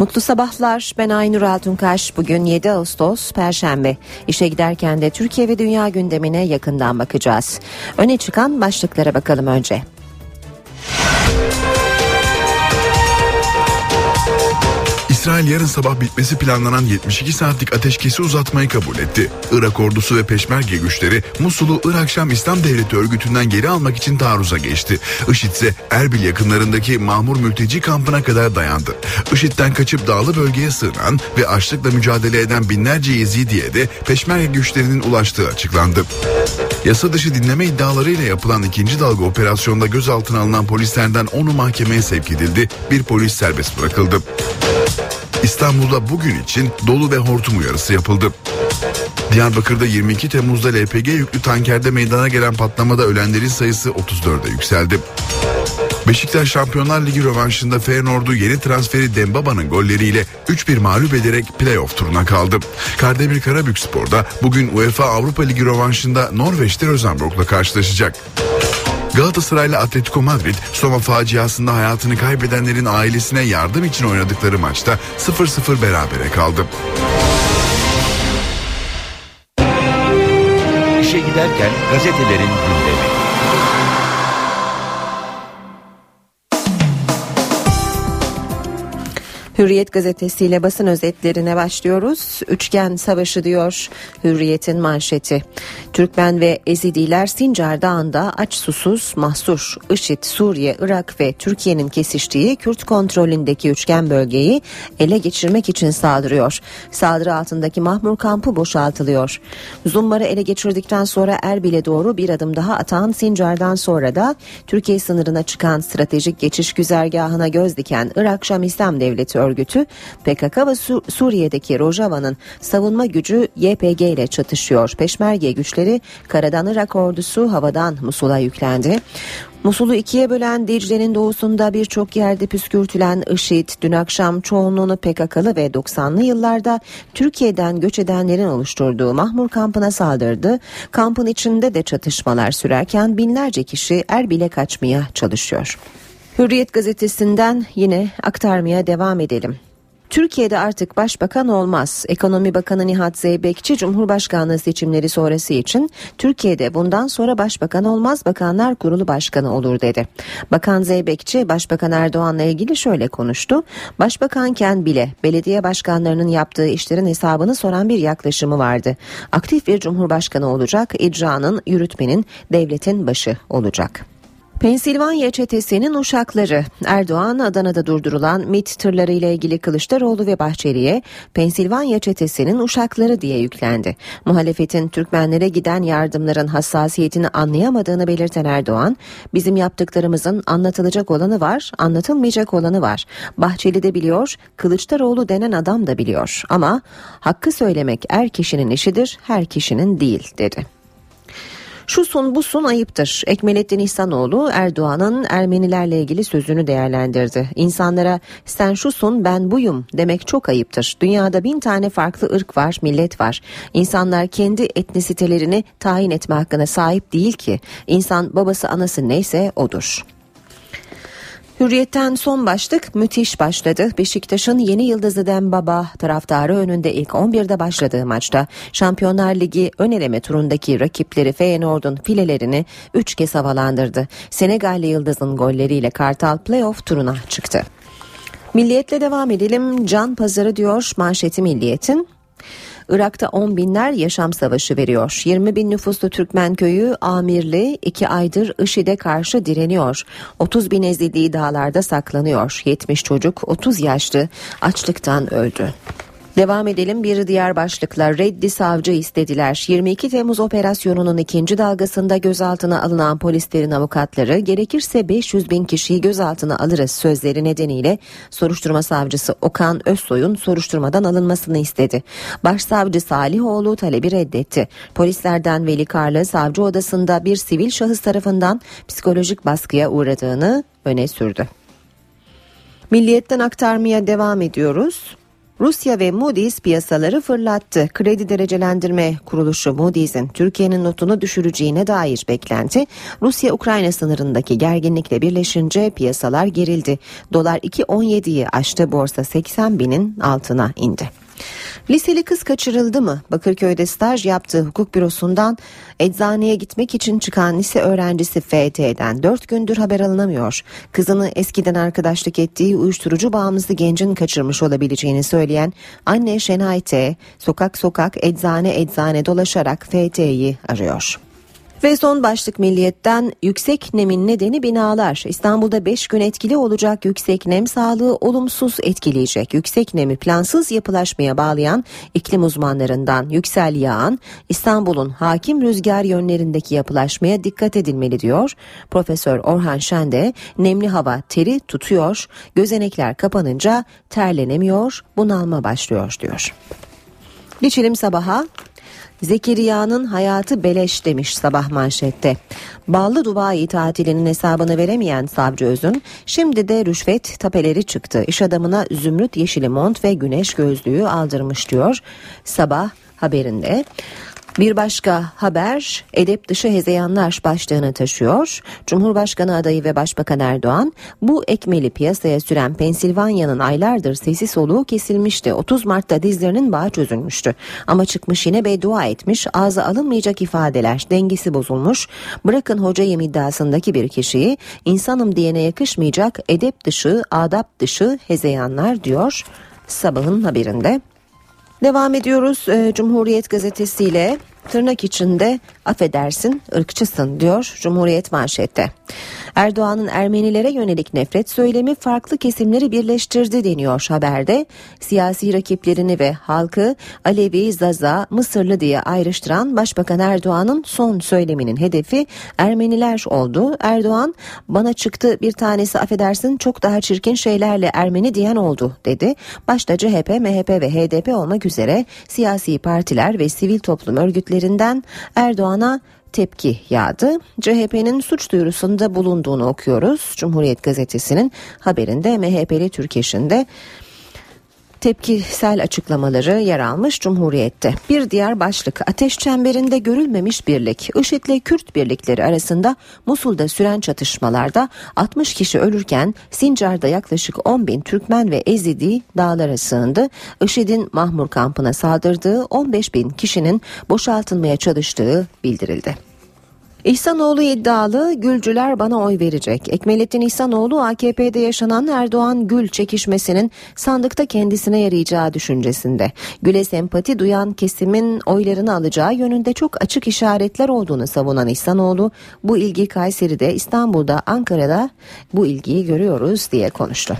Mutlu sabahlar. Ben Aynur Altunkaş. Bugün 7 Ağustos Perşembe. İşe giderken de Türkiye ve dünya gündemine yakından bakacağız. Öne çıkan başlıklara bakalım önce. İsrail yarın sabah bitmesi planlanan 72 saatlik ateşkesi uzatmayı kabul etti. Irak ordusu ve peşmerge güçleri Musul'u Irak Şam İslam Devleti örgütünden geri almak için taarruza geçti. IŞİD ise Erbil yakınlarındaki Mahmur mülteci kampına kadar dayandı. IŞİD'den kaçıp dağlı bölgeye sığınan ve açlıkla mücadele eden binlerce Yezidi'ye de peşmerge güçlerinin ulaştığı açıklandı. Yasa dışı dinleme iddialarıyla yapılan ikinci dalga operasyonda gözaltına alınan polislerden 10'u mahkemeye sevk edildi. Bir polis serbest bırakıldı. İstanbul'da bugün için dolu ve hortum uyarısı yapıldı. Diyarbakır'da 22 Temmuz'da LPG yüklü tankerde meydana gelen patlamada ölenlerin sayısı 34'e yükseldi. Beşiktaş Şampiyonlar Ligi rövanşında Feyenoord'u yeni transferi Dembaba'nın golleriyle 3-1 mağlup ederek playoff turuna kaldı. Kardemir Karabükspor'da bugün UEFA Avrupa Ligi rövanşında Norveç'te Rosenborg'la karşılaşacak. Galatasaray'la Atletico Madrid Soma faciasında hayatını kaybedenlerin ailesine yardım için oynadıkları maçta 0-0 berabere kaldı. İşe giderken gazetelerin gündemi. Hürriyet gazetesiyle basın özetlerine başlıyoruz. Üçgen savaşı diyor Hürriyet'in manşeti. Türkmen ve Ezidiler Sincar Dağı'nda aç susuz mahsur IŞİD, Suriye, Irak ve Türkiye'nin kesiştiği Kürt kontrolündeki üçgen bölgeyi ele geçirmek için saldırıyor. Saldırı altındaki Mahmur kampı boşaltılıyor. Zummar'ı ele geçirdikten sonra Erbil'e doğru bir adım daha atan Sincar'dan sonra da Türkiye sınırına çıkan stratejik geçiş güzergahına göz diken Irak Şam İslam Devleti örgütü PKK ve Su- Suriye'deki Rojava'nın savunma gücü YPG ile çatışıyor. Peşmerge güçleri karadan Irak ordusu havadan Musul'a yüklendi. Musul'u ikiye bölen Dicle'nin doğusunda birçok yerde püskürtülen IŞİD dün akşam çoğunluğunu PKK'lı ve 90'lı yıllarda Türkiye'den göç edenlerin oluşturduğu Mahmur kampına saldırdı. Kampın içinde de çatışmalar sürerken binlerce kişi Erbil'e kaçmaya çalışıyor. Hürriyet gazetesinden yine aktarmaya devam edelim. Türkiye'de artık başbakan olmaz. Ekonomi Bakanı Nihat Zeybekçi Cumhurbaşkanlığı seçimleri sonrası için Türkiye'de bundan sonra başbakan olmaz Bakanlar Kurulu Başkanı olur dedi. Bakan Zeybekçi Başbakan Erdoğan'la ilgili şöyle konuştu. Başbakanken bile belediye başkanlarının yaptığı işlerin hesabını soran bir yaklaşımı vardı. Aktif bir cumhurbaşkanı olacak, icranın, yürütmenin, devletin başı olacak. Pensilvanya çetesinin uşakları Erdoğan Adana'da durdurulan MIT tırları ile ilgili Kılıçdaroğlu ve Bahçeli'ye Pensilvanya çetesinin uşakları diye yüklendi. Muhalefetin Türkmenlere giden yardımların hassasiyetini anlayamadığını belirten Erdoğan, bizim yaptıklarımızın anlatılacak olanı var, anlatılmayacak olanı var. Bahçeli de biliyor, Kılıçdaroğlu denen adam da biliyor ama hakkı söylemek er kişinin işidir, her kişinin değil dedi. Şu sun bu sun ayıptır. Ekmelettin İhsanoğlu Erdoğan'ın Ermenilerle ilgili sözünü değerlendirdi. İnsanlara sen şusun ben buyum demek çok ayıptır. Dünyada bin tane farklı ırk var, millet var. İnsanlar kendi etnisitelerini tayin etme hakkına sahip değil ki. İnsan babası anası neyse odur. Hürriyetten son başlık müthiş başladı. Beşiktaş'ın yeni yıldızı Dembaba taraftarı önünde ilk 11'de başladığı maçta Şampiyonlar Ligi ön eleme turundaki rakipleri Feyenoord'un filelerini 3 kez havalandırdı. Senegalli yıldızın golleriyle Kartal playoff turuna çıktı. Milliyetle devam edelim. Can pazarı diyor manşeti milliyetin. Irak'ta on binler yaşam savaşı veriyor. 20 bin nüfuslu Türkmen köyü Amirli iki aydır IŞİD'e karşı direniyor. 30 bin ezildiği dağlarda saklanıyor. 70 çocuk 30 yaşlı açlıktan öldü. Devam edelim bir diğer başlıkla reddi savcı istediler. 22 Temmuz operasyonunun ikinci dalgasında gözaltına alınan polislerin avukatları gerekirse 500 bin kişiyi gözaltına alırız sözleri nedeniyle soruşturma savcısı Okan Özsoy'un soruşturmadan alınmasını istedi. Başsavcı Salihoğlu talebi reddetti. Polislerden Veli Karlı savcı odasında bir sivil şahıs tarafından psikolojik baskıya uğradığını öne sürdü. Milliyetten aktarmaya devam ediyoruz. Rusya ve Moody's piyasaları fırlattı. Kredi derecelendirme kuruluşu Moody's'in Türkiye'nin notunu düşüreceğine dair beklenti Rusya-Ukrayna sınırındaki gerginlikle birleşince piyasalar gerildi. Dolar 2.17'yi aştı borsa 80 binin altına indi. Liseli kız kaçırıldı mı? Bakırköy'de staj yaptığı hukuk bürosundan eczaneye gitmek için çıkan lise öğrencisi FT'den 4 gündür haber alınamıyor. Kızını eskiden arkadaşlık ettiği uyuşturucu bağımlısı gencin kaçırmış olabileceğini söyleyen anne Şenay T. sokak sokak eczane eczane dolaşarak FT'yi arıyor. Ve son başlık milliyetten yüksek nemin nedeni binalar. İstanbul'da 5 gün etkili olacak yüksek nem sağlığı olumsuz etkileyecek. Yüksek nemi plansız yapılaşmaya bağlayan iklim uzmanlarından Yüksel Yağan, İstanbul'un hakim rüzgar yönlerindeki yapılaşmaya dikkat edilmeli diyor. Profesör Orhan Şen de nemli hava teri tutuyor, gözenekler kapanınca terlenemiyor, bunalma başlıyor diyor. Geçelim sabaha. Zekeriya'nın hayatı beleş demiş sabah manşette. Ballı Dubai tatilinin hesabını veremeyen savcı Özün şimdi de rüşvet tapeleri çıktı. İş adamına zümrüt yeşili mont ve güneş gözlüğü aldırmış diyor sabah haberinde. Bir başka haber edep dışı hezeyanlar başlığını taşıyor. Cumhurbaşkanı adayı ve Başbakan Erdoğan bu ekmeli piyasaya süren Pensilvanya'nın aylardır sesi soluğu kesilmişti. 30 Mart'ta dizlerinin bağı çözülmüştü. Ama çıkmış yine beddua etmiş ağza alınmayacak ifadeler dengesi bozulmuş. Bırakın hocayım iddiasındaki bir kişiyi insanım diyene yakışmayacak edep dışı adap dışı hezeyanlar diyor sabahın haberinde. Devam ediyoruz e, Cumhuriyet gazetesiyle tırnak içinde affedersin ırkçısın diyor Cumhuriyet manşette. Erdoğan'ın Ermenilere yönelik nefret söylemi farklı kesimleri birleştirdi deniyor haberde. Siyasi rakiplerini ve halkı Alevi, Zaza, Mısırlı diye ayrıştıran Başbakan Erdoğan'ın son söyleminin hedefi Ermeniler oldu. Erdoğan bana çıktı bir tanesi affedersin çok daha çirkin şeylerle Ermeni diyen oldu dedi. Başta CHP, MHP ve HDP olmak üzere siyasi partiler ve sivil toplum örgütlerinden Erdoğan'a tepki yağdı. CHP'nin suç duyurusunda bulunduğunu okuyoruz. Cumhuriyet Gazetesi'nin haberinde MHP'li Türkeş'in de tepkisel açıklamaları yer almış Cumhuriyet'te. Bir diğer başlık ateş çemberinde görülmemiş birlik. IŞİD'le Kürt birlikleri arasında Musul'da süren çatışmalarda 60 kişi ölürken Sincar'da yaklaşık 10 bin Türkmen ve Ezidi dağlara sığındı. IŞİD'in Mahmur kampına saldırdığı 15 bin kişinin boşaltılmaya çalıştığı bildirildi. İhsanoğlu iddialı Gülcüler bana oy verecek. Ekmelettin İhsanoğlu AKP'de yaşanan Erdoğan Gül çekişmesinin sandıkta kendisine yarayacağı düşüncesinde. Gül'e sempati duyan kesimin oylarını alacağı yönünde çok açık işaretler olduğunu savunan İhsanoğlu bu ilgi Kayseri'de, İstanbul'da, Ankara'da bu ilgiyi görüyoruz diye konuştu.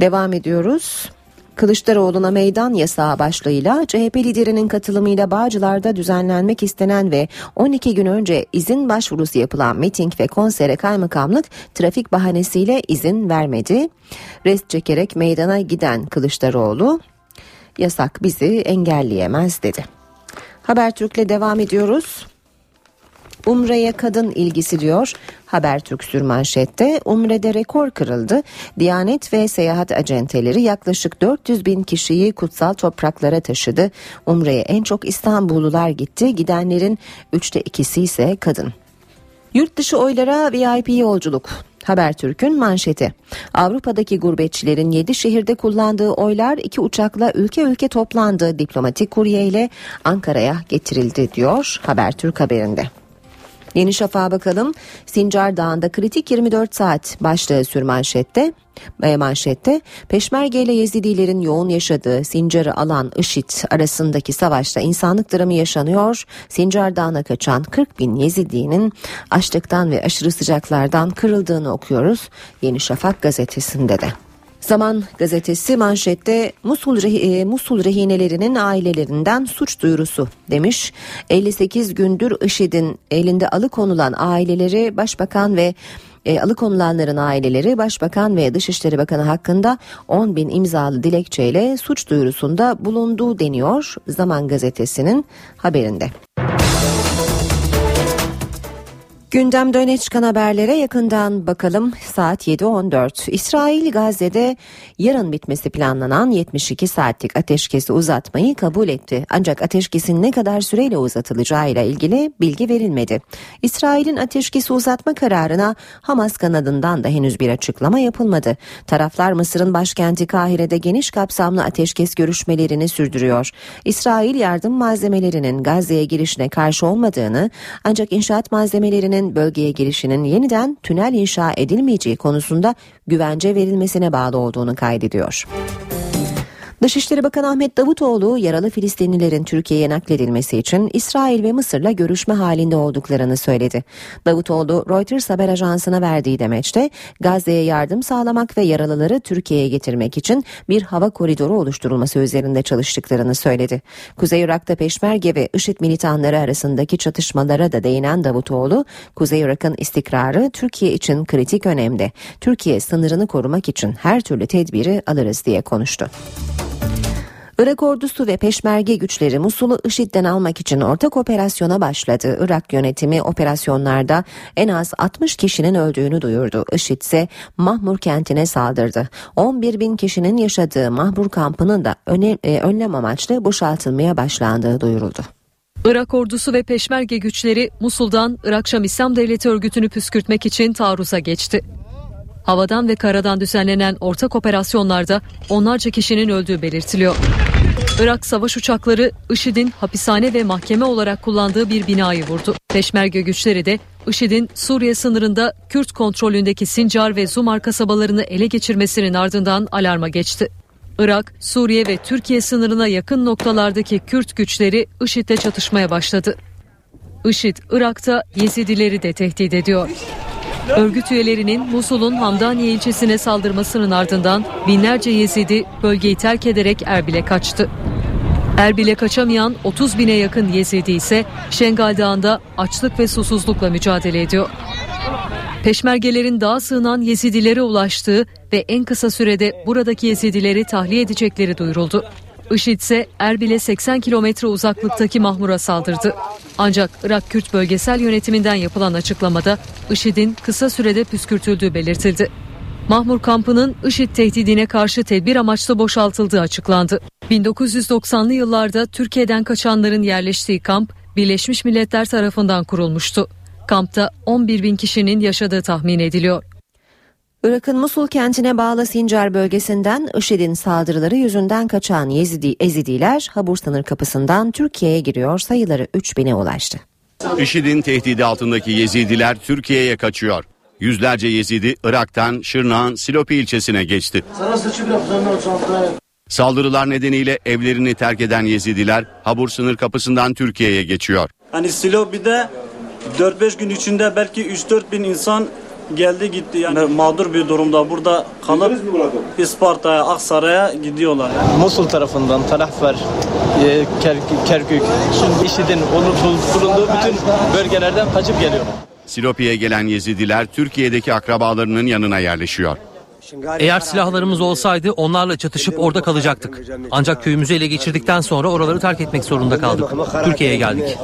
Devam ediyoruz. Kılıçdaroğlu'na meydan yasağı başlığıyla CHP liderinin katılımıyla Bağcılar'da düzenlenmek istenen ve 12 gün önce izin başvurusu yapılan miting ve konsere kaymakamlık trafik bahanesiyle izin vermedi. Rest çekerek meydana giden Kılıçdaroğlu yasak bizi engelleyemez dedi. Habertürk'le devam ediyoruz. Umre'ye kadın ilgisi diyor. Habertürk sürmanşette Umre'de rekor kırıldı. Diyanet ve seyahat acenteleri yaklaşık 400 bin kişiyi kutsal topraklara taşıdı. Umre'ye en çok İstanbullular gitti. Gidenlerin üçte ikisi ise kadın. Yurt dışı oylara VIP yolculuk. Habertürk'ün manşeti. Avrupa'daki gurbetçilerin 7 şehirde kullandığı oylar iki uçakla ülke ülke toplandı. Diplomatik kurye ile Ankara'ya getirildi diyor Habertürk haberinde. Yeni Şafak'a bakalım. Sincar Dağı'nda kritik 24 saat başlığı sür manşette. E, manşette Peşmerge ile Yezidilerin yoğun yaşadığı Sincar'ı alan IŞİD arasındaki savaşta insanlık dramı yaşanıyor. Sincar Dağı'na kaçan 40 bin Yezidinin açlıktan ve aşırı sıcaklardan kırıldığını okuyoruz. Yeni Şafak gazetesinde de. Zaman gazetesi manşette Musul, e, Musul rehinelerinin ailelerinden suç duyurusu demiş. 58 gündür IŞİD'in elinde alıkonulan aileleri başbakan ve e, alıkonulanların aileleri Başbakan ve Dışişleri Bakanı hakkında 10 bin imzalı dilekçeyle suç duyurusunda bulunduğu deniyor Zaman Gazetesi'nin haberinde. Gündemde öne çıkan haberlere yakından bakalım. Saat 7.14. İsrail Gazze'de yarın bitmesi planlanan 72 saatlik ateşkesi uzatmayı kabul etti. Ancak ateşkesin ne kadar süreyle uzatılacağı ile ilgili bilgi verilmedi. İsrail'in ateşkesi uzatma kararına Hamas kanadından da henüz bir açıklama yapılmadı. Taraflar Mısır'ın başkenti Kahire'de geniş kapsamlı ateşkes görüşmelerini sürdürüyor. İsrail yardım malzemelerinin Gazze'ye girişine karşı olmadığını ancak inşaat malzemelerinin Türkiye'nin bölgeye girişinin yeniden tünel inşa edilmeyeceği konusunda güvence verilmesine bağlı olduğunu kaydediyor. Dışişleri Bakanı Ahmet Davutoğlu yaralı Filistinlilerin Türkiye'ye nakledilmesi için İsrail ve Mısır'la görüşme halinde olduklarını söyledi. Davutoğlu Reuters haber ajansına verdiği demeçte Gazze'ye yardım sağlamak ve yaralıları Türkiye'ye getirmek için bir hava koridoru oluşturulması üzerinde çalıştıklarını söyledi. Kuzey Irak'ta Peşmerge ve IŞİD militanları arasındaki çatışmalara da değinen Davutoğlu, Kuzey Irak'ın istikrarı Türkiye için kritik önemde. Türkiye sınırını korumak için her türlü tedbiri alırız diye konuştu. Irak ordusu ve peşmerge güçleri Musul'u IŞİD'den almak için ortak operasyona başladı. Irak yönetimi operasyonlarda en az 60 kişinin öldüğünü duyurdu. IŞİD ise Mahmur kentine saldırdı. 11 bin kişinin yaşadığı Mahmur kampının da e, önlem amaçlı boşaltılmaya başlandığı duyuruldu. Irak ordusu ve peşmerge güçleri Musul'dan Irak Şam İslam Devleti örgütünü püskürtmek için taarruza geçti. Havadan ve karadan düzenlenen ortak operasyonlarda onlarca kişinin öldüğü belirtiliyor. Irak savaş uçakları IŞİD'in hapishane ve mahkeme olarak kullandığı bir binayı vurdu. Peşmerge güçleri de IŞİD'in Suriye sınırında Kürt kontrolündeki Sincar ve Zumar kasabalarını ele geçirmesinin ardından alarma geçti. Irak, Suriye ve Türkiye sınırına yakın noktalardaki Kürt güçleri IŞİD'le çatışmaya başladı. IŞİD, Irak'ta Yezidileri de tehdit ediyor. Örgüt üyelerinin Musul'un Hamdaniye ilçesine saldırmasının ardından binlerce Yezidi bölgeyi terk ederek Erbil'e kaçtı. Erbil'e kaçamayan 30 bine yakın Yezidi ise Şengal Dağı'nda açlık ve susuzlukla mücadele ediyor. Peşmergelerin dağa sığınan Yezidilere ulaştığı ve en kısa sürede buradaki Yezidileri tahliye edecekleri duyuruldu. IŞİD ise Erbil'e 80 kilometre uzaklıktaki Mahmur'a saldırdı. Ancak Irak Kürt Bölgesel Yönetiminden yapılan açıklamada IŞİD'in kısa sürede püskürtüldüğü belirtildi. Mahmur kampının IŞİD tehdidine karşı tedbir amaçlı boşaltıldığı açıklandı. 1990'lı yıllarda Türkiye'den kaçanların yerleştiği kamp Birleşmiş Milletler tarafından kurulmuştu. Kampta 11 bin kişinin yaşadığı tahmin ediliyor. Irak'ın Musul kentine bağlı Sincar bölgesinden IŞİD'in saldırıları yüzünden kaçan Yezidi, Ezidiler Habur sınır kapısından Türkiye'ye giriyor sayıları 3000'e ulaştı. IŞİD'in tehdidi altındaki Yezidiler Türkiye'ye kaçıyor. Yüzlerce Yezidi Irak'tan Şırnak'ın Silopi ilçesine geçti. Saldırılar nedeniyle evlerini terk eden Yezidiler Habur sınır kapısından Türkiye'ye geçiyor. Hani Silopi'de 4-5 gün içinde belki 3-4 bin insan geldi gitti yani mağdur bir durumda burada kalıp İsparta'ya Aksaray'a gidiyorlar. Musul tarafından Talahfer, e, Kerkük, IŞİD'in bulunduğu bütün bölgelerden kaçıp geliyor. Silopi'ye gelen Yezidiler Türkiye'deki akrabalarının yanına yerleşiyor. Eğer silahlarımız olsaydı onlarla çatışıp orada kalacaktık. Ancak köyümüzü ele geçirdikten sonra oraları terk etmek zorunda kaldık. Türkiye'ye geldik.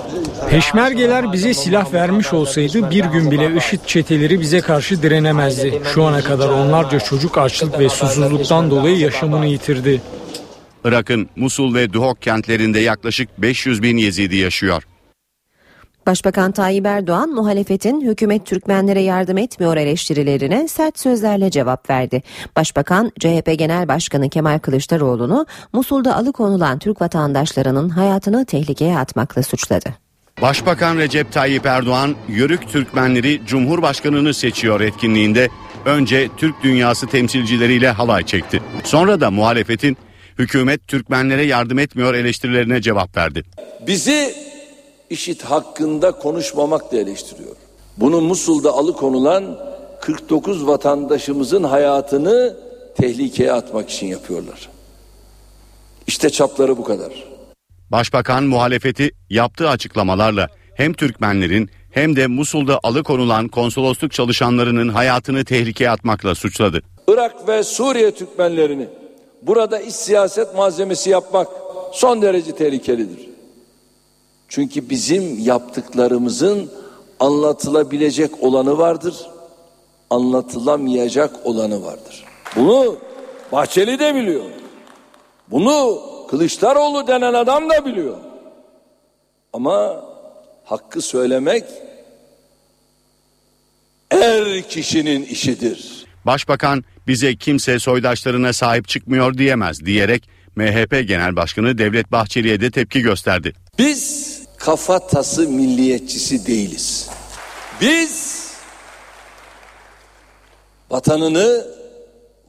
Peşmergeler bize silah vermiş olsaydı bir gün bile IŞİD çeteleri bize karşı direnemezdi. Şu ana kadar onlarca çocuk açlık ve susuzluktan dolayı yaşamını yitirdi. Irak'ın Musul ve Duhok kentlerinde yaklaşık 500 bin Yezidi yaşıyor. Başbakan Tayyip Erdoğan muhalefetin hükümet Türkmenlere yardım etmiyor eleştirilerine sert sözlerle cevap verdi. Başbakan CHP Genel Başkanı Kemal Kılıçdaroğlu'nu Musul'da alıkonulan Türk vatandaşlarının hayatını tehlikeye atmakla suçladı. Başbakan Recep Tayyip Erdoğan, Yörük Türkmenleri Cumhurbaşkanını seçiyor etkinliğinde önce Türk dünyası temsilcileriyle halay çekti. Sonra da muhalefetin hükümet Türkmenlere yardım etmiyor eleştirilerine cevap verdi. Bizi IŞİD hakkında konuşmamakla eleştiriyor. Bunu Musul'da alıkonulan 49 vatandaşımızın hayatını tehlikeye atmak için yapıyorlar. İşte çapları bu kadar. Başbakan muhalefeti yaptığı açıklamalarla hem Türkmenlerin hem de Musul'da alıkonulan konsolosluk çalışanlarının hayatını tehlikeye atmakla suçladı. Irak ve Suriye Türkmenlerini burada iç siyaset malzemesi yapmak son derece tehlikelidir. Çünkü bizim yaptıklarımızın Anlatılabilecek olanı vardır, anlatılamayacak olanı vardır. Bunu Bahçeli de biliyor. Bunu Kılıçdaroğlu denen adam da biliyor. Ama hakkı söylemek er kişinin işidir. Başbakan bize kimse soydaşlarına sahip çıkmıyor diyemez diyerek MHP Genel Başkanı Devlet Bahçeli'ye de tepki gösterdi. Biz kafatası milliyetçisi değiliz. Biz vatanını,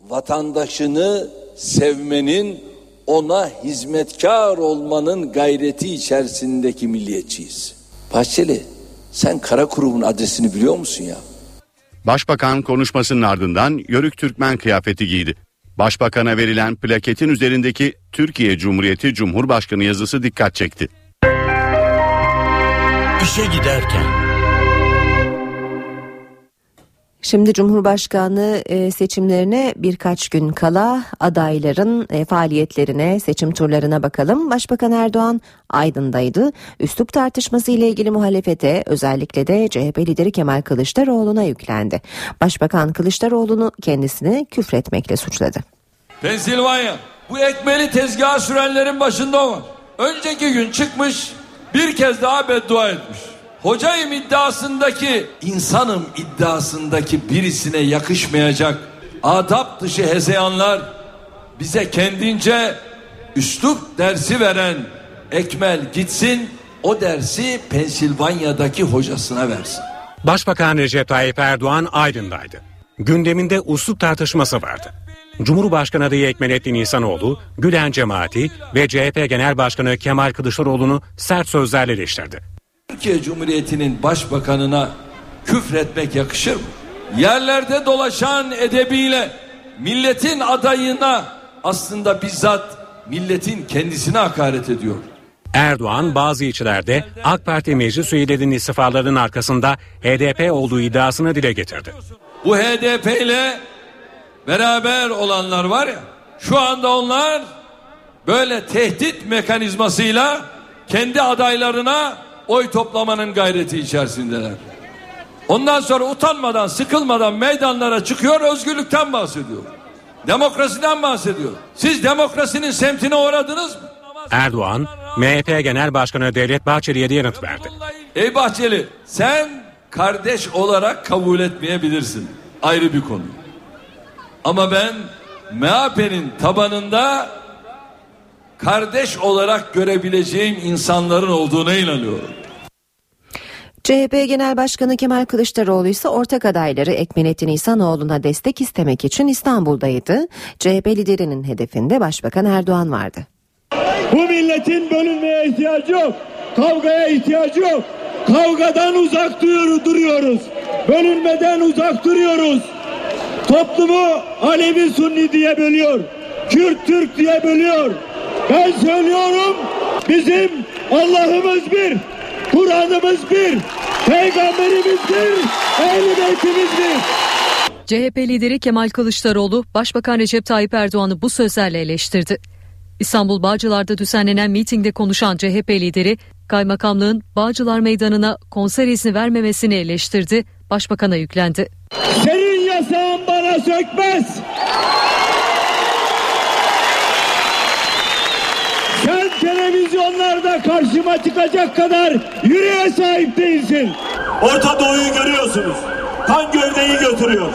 vatandaşını sevmenin, ona hizmetkar olmanın gayreti içerisindeki milliyetçiyiz. Bahçeli, sen Karakurum'un adresini biliyor musun ya? Başbakan konuşmasının ardından Yörük Türkmen kıyafeti giydi. Başbakan'a verilen plaketin üzerindeki Türkiye Cumhuriyeti Cumhurbaşkanı yazısı dikkat çekti. İşe giderken Şimdi Cumhurbaşkanlığı e, seçimlerine birkaç gün kala adayların e, faaliyetlerine, seçim turlarına bakalım. Başbakan Erdoğan Aydın'daydı. Üslup tartışması ile ilgili muhalefete özellikle de CHP lideri Kemal Kılıçdaroğlu'na yüklendi. Başbakan Kılıçdaroğlu'nu kendisini küfretmekle suçladı. Pensilvanya bu ekmeli tezgaha sürenlerin başında var. Önceki gün çıkmış bir kez daha beddua etmiş. Hocayım iddiasındaki, insanım iddiasındaki birisine yakışmayacak adap dışı hezeyanlar bize kendince üslup dersi veren Ekmel gitsin o dersi Pensilvanya'daki hocasına versin. Başbakan Recep Tayyip Erdoğan Aydın'daydı. Gündeminde uslup tartışması vardı. Cumhurbaşkanı adayı Ekmelettin İhsanoğlu, Gülen cemaati ve CHP Genel Başkanı Kemal Kılıçdaroğlu'nu sert sözlerle eleştirdi. Türkiye Cumhuriyeti'nin başbakanına küfretmek yakışır mı? Yerlerde dolaşan edebiyle milletin adayına aslında bizzat milletin kendisine hakaret ediyor. Erdoğan bazı ilçelerde AK Parti meclis üyelerinin istifalarının arkasında HDP olduğu iddiasını dile getirdi. Bu HDP ile beraber olanlar var ya şu anda onlar böyle tehdit mekanizmasıyla kendi adaylarına oy toplamanın gayreti içerisindeler. Ondan sonra utanmadan, sıkılmadan meydanlara çıkıyor, özgürlükten bahsediyor. Demokrasiden bahsediyor. Siz demokrasinin semtine uğradınız mı? Erdoğan, MHP Genel Başkanı Devlet Bahçeli'ye de yanıt verdi. Ey Bahçeli, sen kardeş olarak kabul etmeyebilirsin. Ayrı bir konu. Ama ben MHP'nin tabanında kardeş olarak görebileceğim insanların olduğuna inanıyorum. CHP Genel Başkanı Kemal Kılıçdaroğlu ise ortak adayları Ekmenettin İhsanoğlu'na destek istemek için İstanbul'daydı. CHP liderinin hedefinde Başbakan Erdoğan vardı. Bu milletin bölünmeye ihtiyacı yok. Kavgaya ihtiyacı yok. Kavgadan uzak duruyoruz. Bölünmeden uzak duruyoruz. Toplumu Alevi Sunni diye bölüyor. Kürt Türk diye bölüyor. Ben söylüyorum bizim Allah'ımız bir. Kur'an'ımız bir. Peygamberimiz bir. Ehl-i Beytimiz bir. CHP lideri Kemal Kılıçdaroğlu, Başbakan Recep Tayyip Erdoğan'ı bu sözlerle eleştirdi. İstanbul Bağcılar'da düzenlenen mitingde konuşan CHP lideri, kaymakamlığın Bağcılar Meydanı'na konser izni vermemesini eleştirdi, başbakana yüklendi. Senin sökmez. Sen televizyonlarda karşıma çıkacak kadar yüreğe sahip değilsin. Orta Doğu'yu görüyorsunuz. Kan gövdeyi götürüyor.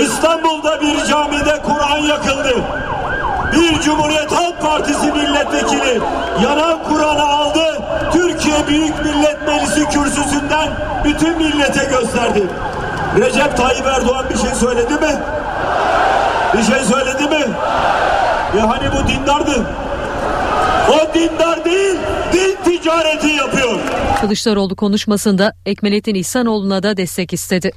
İstanbul'da bir camide Kur'an yakıldı. Bir Cumhuriyet Halk Partisi milletvekili yanan Kur'an'ı aldı. Türkiye Büyük Millet Meclisi kürsüsünden bütün millete gösterdi. Recep Tayyip Erdoğan bir şey söyledi mi? Bir şey söyledi mi? Ya hani bu dindardı. O dindar değil, din ticareti yapıyor. Kılıçdaroğlu konuşmasında Ekmelettin İhsanoğlu'na da destek istedi.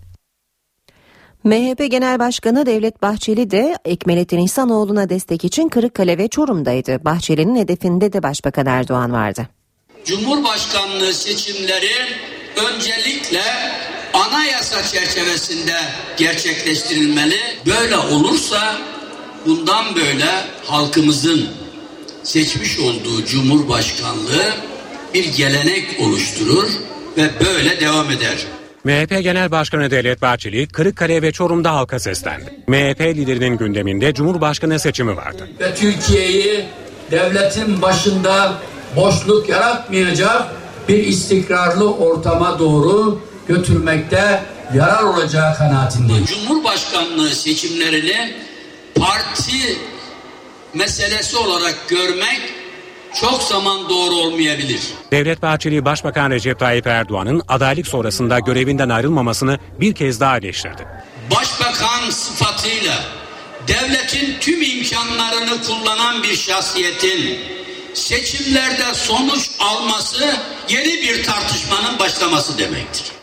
MHP Genel Başkanı Devlet Bahçeli de Ekmelettin İhsanoğlu'na destek için Kırıkkale ve Çorum'daydı. Bahçeli'nin hedefinde de Başbakan Erdoğan vardı. Cumhurbaşkanlığı seçimleri öncelikle anayasa çerçevesinde gerçekleştirilmeli. Böyle olursa bundan böyle halkımızın seçmiş olduğu Cumhurbaşkanlığı bir gelenek oluşturur ve böyle devam eder. MHP Genel Başkanı Devlet Bahçeli, Kırıkkale ve Çorum'da halka seslendi. MHP liderinin gündeminde Cumhurbaşkanı seçimi vardı. Ve Türkiye'yi devletin başında boşluk yaratmayacak bir istikrarlı ortama doğru götürmekte yarar olacağı kanaatindeyim. Cumhurbaşkanlığı seçimlerini parti meselesi olarak görmek çok zaman doğru olmayabilir. Devlet Bahçeli, Başbakan Recep Tayyip Erdoğan'ın adaylık sonrasında görevinden ayrılmamasını bir kez daha eleştirdi. Başbakan sıfatıyla devletin tüm imkanlarını kullanan bir şahsiyetin seçimlerde sonuç alması yeni bir tartışmanın başlaması demektir.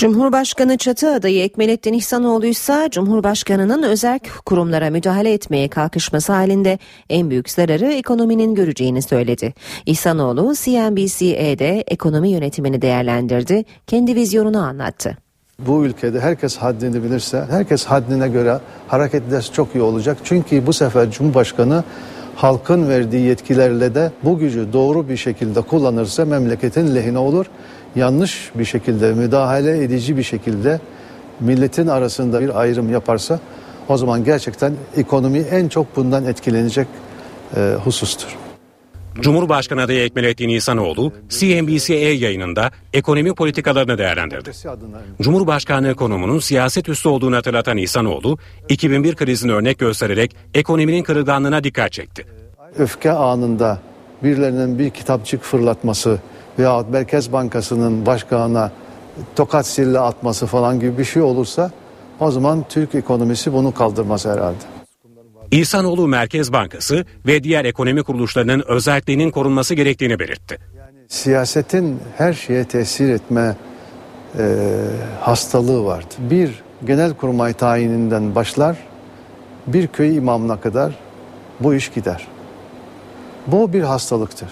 Cumhurbaşkanı çatı adayı Ekmelettin İhsanoğlu ise Cumhurbaşkanı'nın özel kurumlara müdahale etmeye kalkışması halinde en büyük zararı ekonominin göreceğini söyledi. İhsanoğlu CNBC'de ekonomi yönetimini değerlendirdi, kendi vizyonunu anlattı. Bu ülkede herkes haddini bilirse, herkes haddine göre hareket ederse çok iyi olacak. Çünkü bu sefer Cumhurbaşkanı halkın verdiği yetkilerle de bu gücü doğru bir şekilde kullanırsa memleketin lehine olur. Yanlış bir şekilde, müdahale edici bir şekilde milletin arasında bir ayrım yaparsa o zaman gerçekten ekonomi en çok bundan etkilenecek e, husustur. Cumhurbaşkanı adayı Ekmelettin İhsanoğlu, CNBC yayınında ekonomi politikalarını değerlendirdi. Cumhurbaşkanlığı konumunun siyaset üstü olduğunu hatırlatan İhsanoğlu, 2001 krizini örnek göstererek ekonominin kırılganlığına dikkat çekti. Öfke anında birilerinin bir kitapçık fırlatması veya Merkez Bankası'nın başkanına tokat sille atması falan gibi bir şey olursa o zaman Türk ekonomisi bunu kaldırmaz herhalde. İhsanoğlu Merkez Bankası ve diğer ekonomi kuruluşlarının özelliğinin korunması gerektiğini belirtti. Siyasetin her şeye tesir etme e, hastalığı vardı. Bir genel kurmay tayininden başlar, bir köy imamına kadar bu iş gider. Bu bir hastalıktır.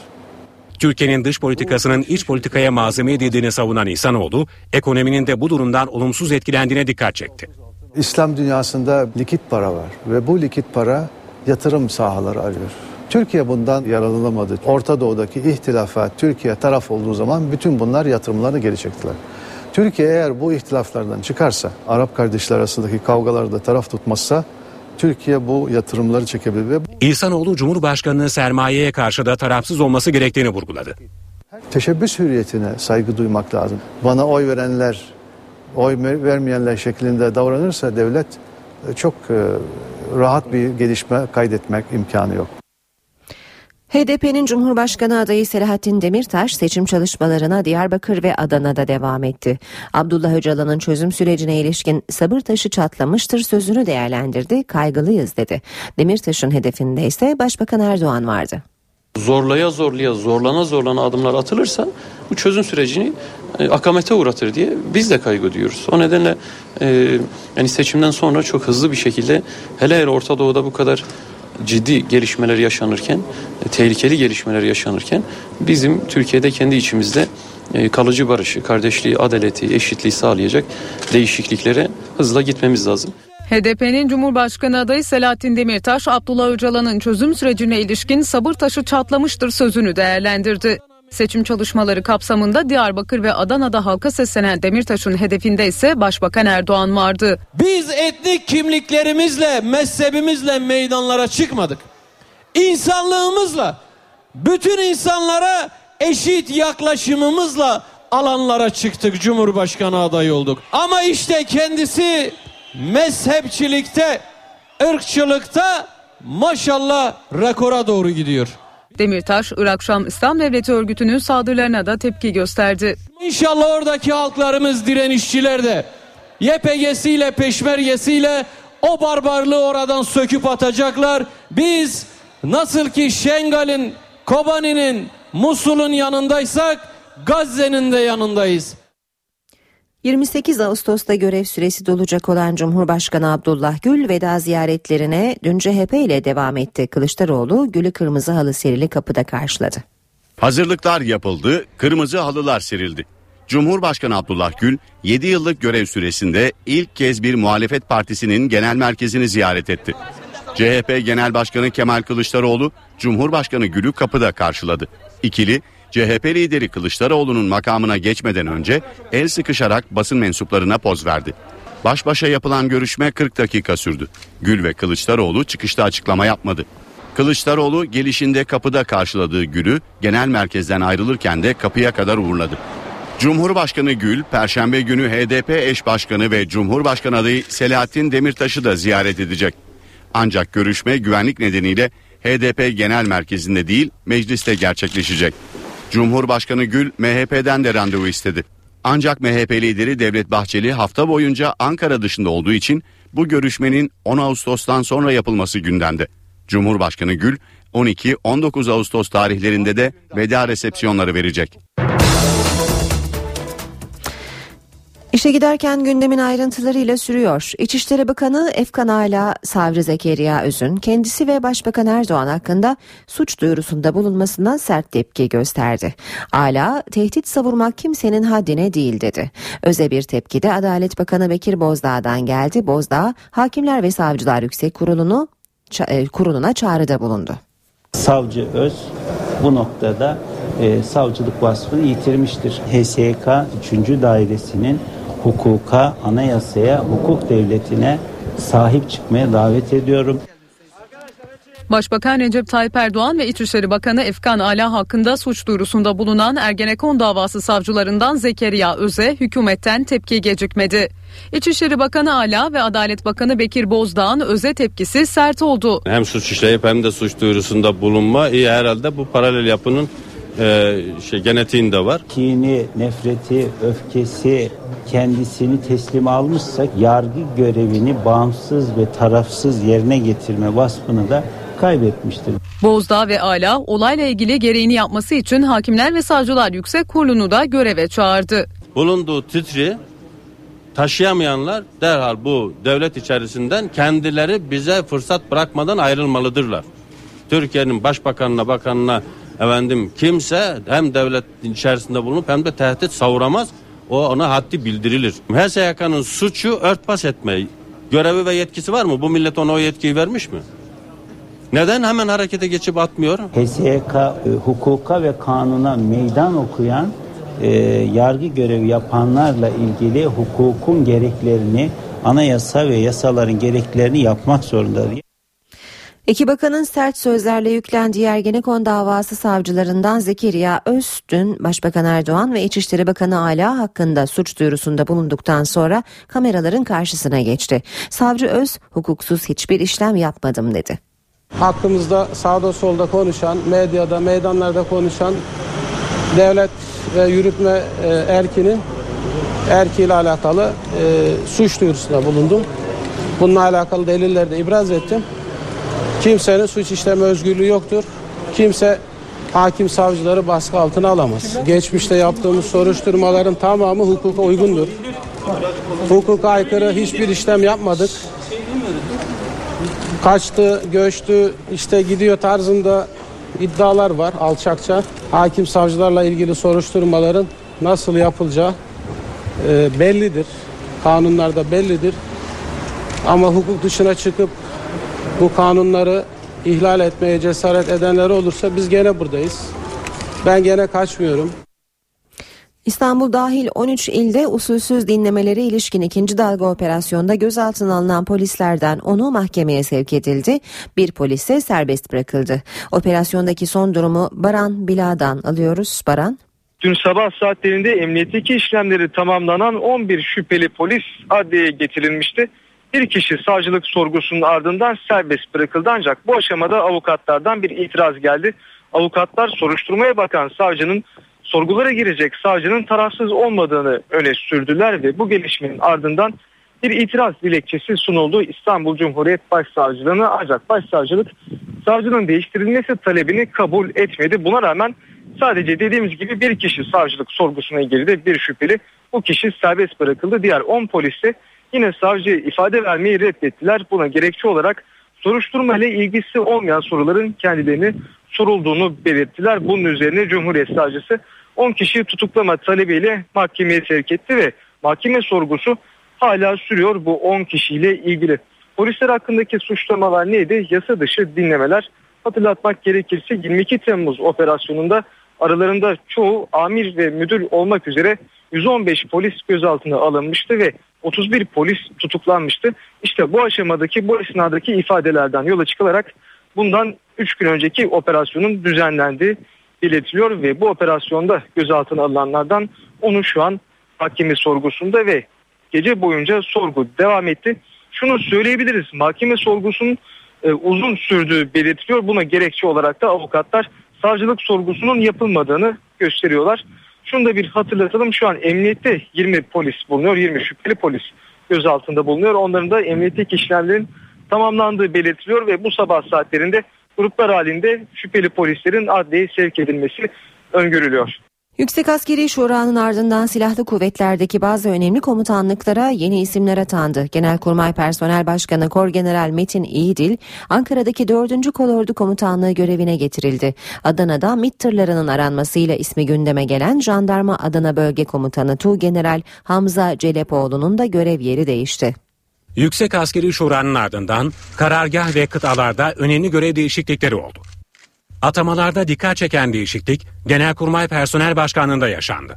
Türkiye'nin dış politikasının iç politikaya malzeme edildiğini savunan İhsanoğlu, ekonominin de bu durumdan olumsuz etkilendiğine dikkat çekti. İslam dünyasında likit para var ve bu likit para yatırım sahaları arıyor. Türkiye bundan yararlanamadı. Orta Doğu'daki ihtilafa Türkiye taraf olduğu zaman bütün bunlar yatırımlarını geri çektiler. Türkiye eğer bu ihtilaflardan çıkarsa, Arap kardeşler arasındaki kavgalarda taraf tutmazsa Türkiye bu yatırımları çekebilir. İhsanoğlu Cumhurbaşkanı'nın sermayeye karşı da tarafsız olması gerektiğini vurguladı. Teşebbüs hürriyetine saygı duymak lazım. Bana oy verenler, oy vermeyenler şeklinde davranırsa devlet e, çok e, rahat bir gelişme kaydetmek imkanı yok. HDP'nin Cumhurbaşkanı adayı Selahattin Demirtaş seçim çalışmalarına Diyarbakır ve Adana'da devam etti. Abdullah Öcalan'ın çözüm sürecine ilişkin sabır taşı çatlamıştır sözünü değerlendirdi, kaygılıyız dedi. Demirtaş'ın hedefinde ise Başbakan Erdoğan vardı. Zorlaya zorlaya zorlana zorlana adımlar atılırsa bu çözüm sürecini e, akamete uğratır diye biz de kaygı duyuyoruz. O nedenle e, yani seçimden sonra çok hızlı bir şekilde hele hele Orta Doğu'da bu kadar ciddi gelişmeler yaşanırken, e, tehlikeli gelişmeler yaşanırken bizim Türkiye'de kendi içimizde e, kalıcı barışı, kardeşliği, adaleti, eşitliği sağlayacak değişikliklere hızla gitmemiz lazım. HDP'nin Cumhurbaşkanı adayı Selahattin Demirtaş, Abdullah Öcalan'ın çözüm sürecine ilişkin sabır taşı çatlamıştır sözünü değerlendirdi. Seçim çalışmaları kapsamında Diyarbakır ve Adana'da halka seslenen Demirtaş'ın hedefinde ise Başbakan Erdoğan vardı. Biz etnik kimliklerimizle, mezhebimizle meydanlara çıkmadık. İnsanlığımızla, bütün insanlara eşit yaklaşımımızla alanlara çıktık, Cumhurbaşkanı adayı olduk. Ama işte kendisi mezhepçilikte, ırkçılıkta maşallah rekora doğru gidiyor. Demirtaş, Irak Şam İslam Devleti örgütünün saldırılarına da tepki gösterdi. İnşallah oradaki halklarımız direnişçiler de YPG'siyle peşmergesiyle o barbarlığı oradan söküp atacaklar. Biz nasıl ki Şengal'in, Kobani'nin, Musul'un yanındaysak Gazze'nin de yanındayız. 28 Ağustos'ta görev süresi dolacak olan Cumhurbaşkanı Abdullah Gül veda ziyaretlerine dün CHP ile devam etti. Kılıçdaroğlu Gül'ü kırmızı halı serili kapıda karşıladı. Hazırlıklar yapıldı, kırmızı halılar serildi. Cumhurbaşkanı Abdullah Gül 7 yıllık görev süresinde ilk kez bir muhalefet partisinin genel merkezini ziyaret etti. CHP Genel Başkanı Kemal Kılıçdaroğlu Cumhurbaşkanı Gül'ü kapıda karşıladı. İkili CHP lideri Kılıçdaroğlu'nun makamına geçmeden önce el sıkışarak basın mensuplarına poz verdi. Baş başa yapılan görüşme 40 dakika sürdü. Gül ve Kılıçdaroğlu çıkışta açıklama yapmadı. Kılıçdaroğlu gelişinde kapıda karşıladığı Gül'ü genel merkezden ayrılırken de kapıya kadar uğurladı. Cumhurbaşkanı Gül, Perşembe günü HDP eş başkanı ve Cumhurbaşkanı adayı Selahattin Demirtaş'ı da ziyaret edecek. Ancak görüşme güvenlik nedeniyle HDP Genel Merkezi'nde değil mecliste gerçekleşecek. Cumhurbaşkanı Gül MHP'den de randevu istedi. Ancak MHP lideri Devlet Bahçeli hafta boyunca Ankara dışında olduğu için bu görüşmenin 10 Ağustos'tan sonra yapılması gündemde. Cumhurbaşkanı Gül 12-19 Ağustos tarihlerinde de veda resepsiyonları verecek. İşe giderken gündemin ayrıntılarıyla sürüyor. İçişleri Bakanı Efkan Ala Savcı Zekeriya Öz'ün kendisi ve Başbakan Erdoğan hakkında suç duyurusunda bulunmasına sert tepki gösterdi. Ala, tehdit savurmak kimsenin haddine değil dedi. Öz'e bir tepki de Adalet Bakanı Bekir Bozdağ'dan geldi. Bozdağ, Hakimler ve Savcılar Yüksek Kurulu'nu e, kuruluna çağrıda bulundu. Savcı Öz bu noktada e, savcılık vasfını yitirmiştir. HSK 3. Dairesi'nin hukuka, anayasaya, hukuk devletine sahip çıkmaya davet ediyorum. Başbakan Recep Tayyip Erdoğan ve İçişleri Bakanı Efkan Ala hakkında suç duyurusunda bulunan Ergenekon davası savcılarından Zekeriya Öz'e hükümetten tepki gecikmedi. İçişleri Bakanı Ala ve Adalet Bakanı Bekir Bozdağ'ın Öz'e tepkisi sert oldu. Hem suç işleyip hem de suç duyurusunda bulunma iyi herhalde bu paralel yapının e, şey genetiğinde var. Kini, nefreti, öfkesi kendisini teslim almışsa yargı görevini bağımsız ve tarafsız yerine getirme vasfını da kaybetmiştir. Bozdağ ve Ala olayla ilgili gereğini yapması için Hakimler ve Savcılar Yüksek Kurulu'nu da göreve çağırdı. Bulunduğu titri taşıyamayanlar derhal bu devlet içerisinden kendileri bize fırsat bırakmadan ayrılmalıdırlar. Türkiye'nin başbakanına, bakanına efendim kimse hem devlet içerisinde bulunup hem de tehdit savuramaz. O ona haddi bildirilir. HSYK'nın suçu örtbas etme görevi ve yetkisi var mı? Bu millet ona o yetkiyi vermiş mi? Neden hemen harekete geçip atmıyor? HSYK e, hukuka ve kanuna meydan okuyan e, yargı görevi yapanlarla ilgili hukukun gereklerini anayasa ve yasaların gereklerini yapmak zorundadır. İki bakanın sert sözlerle yüklendiği Ergenekon davası savcılarından Zekeriya Öz dün Başbakan Erdoğan ve İçişleri Bakanı Ala hakkında suç duyurusunda bulunduktan sonra kameraların karşısına geçti. Savcı Öz hukuksuz hiçbir işlem yapmadım dedi. Hakkımızda sağda solda konuşan, medyada, meydanlarda konuşan devlet ve yürütme e, erkinin erkiyle alakalı e, suç duyurusunda bulundum. Bununla alakalı deliller de ibraz ettim. Kimsenin suç işleme özgürlüğü yoktur. Kimse hakim savcıları baskı altına alamaz. Geçmişte yaptığımız soruşturmaların tamamı hukuka uygundur. Hukuka aykırı hiçbir işlem yapmadık. Kaçtı, göçtü, işte gidiyor tarzında iddialar var alçakça. Hakim savcılarla ilgili soruşturmaların nasıl yapılacağı e, bellidir. Kanunlarda bellidir. Ama hukuk dışına çıkıp bu kanunları ihlal etmeye cesaret edenler olursa biz gene buradayız. Ben gene kaçmıyorum. İstanbul dahil 13 ilde usulsüz dinlemeleri ilişkin ikinci dalga operasyonda gözaltına alınan polislerden onu mahkemeye sevk edildi. Bir polis ise serbest bırakıldı. Operasyondaki son durumu Baran Bila'dan alıyoruz. Baran. Dün sabah saatlerinde emniyetteki işlemleri tamamlanan 11 şüpheli polis adliyeye getirilmişti. Bir kişi savcılık sorgusunun ardından serbest bırakıldı ancak bu aşamada avukatlardan bir itiraz geldi. Avukatlar soruşturmaya bakan savcının sorgulara girecek savcının tarafsız olmadığını öne sürdüler ve bu gelişmenin ardından bir itiraz dilekçesi sunuldu İstanbul Cumhuriyet Başsavcılığına ancak başsavcılık savcının değiştirilmesi talebini kabul etmedi. Buna rağmen sadece dediğimiz gibi bir kişi savcılık sorgusuna girdi bir şüpheli bu kişi serbest bırakıldı diğer 10 polisi yine savcı ifade vermeyi reddettiler. Buna gerekçe olarak soruşturma ile ilgisi olmayan soruların kendilerini sorulduğunu belirttiler. Bunun üzerine Cumhuriyet Savcısı 10 kişi tutuklama talebiyle mahkemeye sevk etti ve mahkeme sorgusu hala sürüyor bu 10 kişiyle ilgili. Polisler hakkındaki suçlamalar neydi? Yasa dışı dinlemeler. Hatırlatmak gerekirse 22 Temmuz operasyonunda Aralarında çoğu amir ve müdür olmak üzere 115 polis gözaltına alınmıştı ve 31 polis tutuklanmıştı. İşte bu aşamadaki bu esnadaki ifadelerden yola çıkılarak bundan 3 gün önceki operasyonun düzenlendiği belirtiliyor ve bu operasyonda gözaltına alınanlardan onu şu an mahkeme sorgusunda ve gece boyunca sorgu devam etti. Şunu söyleyebiliriz mahkeme sorgusunun e, uzun sürdüğü belirtiliyor. Buna gerekçe olarak da avukatlar savcılık sorgusunun yapılmadığını gösteriyorlar. Şunu da bir hatırlatalım şu an emniyette 20 polis bulunuyor 20 şüpheli polis gözaltında bulunuyor. Onların da emniyetteki işlemlerin tamamlandığı belirtiliyor ve bu sabah saatlerinde gruplar halinde şüpheli polislerin adliyeye sevk edilmesi öngörülüyor. Yüksek Askeri Şura'nın ardından silahlı kuvvetlerdeki bazı önemli komutanlıklara yeni isimler atandı. Genelkurmay Personel Başkanı Korgeneral Metin İyidil, Ankara'daki 4. Kolordu Komutanlığı görevine getirildi. Adana'da MİT tırlarının aranmasıyla ismi gündeme gelen Jandarma Adana Bölge Komutanı Tuğgeneral Hamza Celepoğlu'nun da görev yeri değişti. Yüksek Askeri Şura'nın ardından karargah ve kıtalarda önemli görev değişiklikleri oldu. Atamalarda dikkat çeken değişiklik Genelkurmay Personel Başkanlığı'nda yaşandı.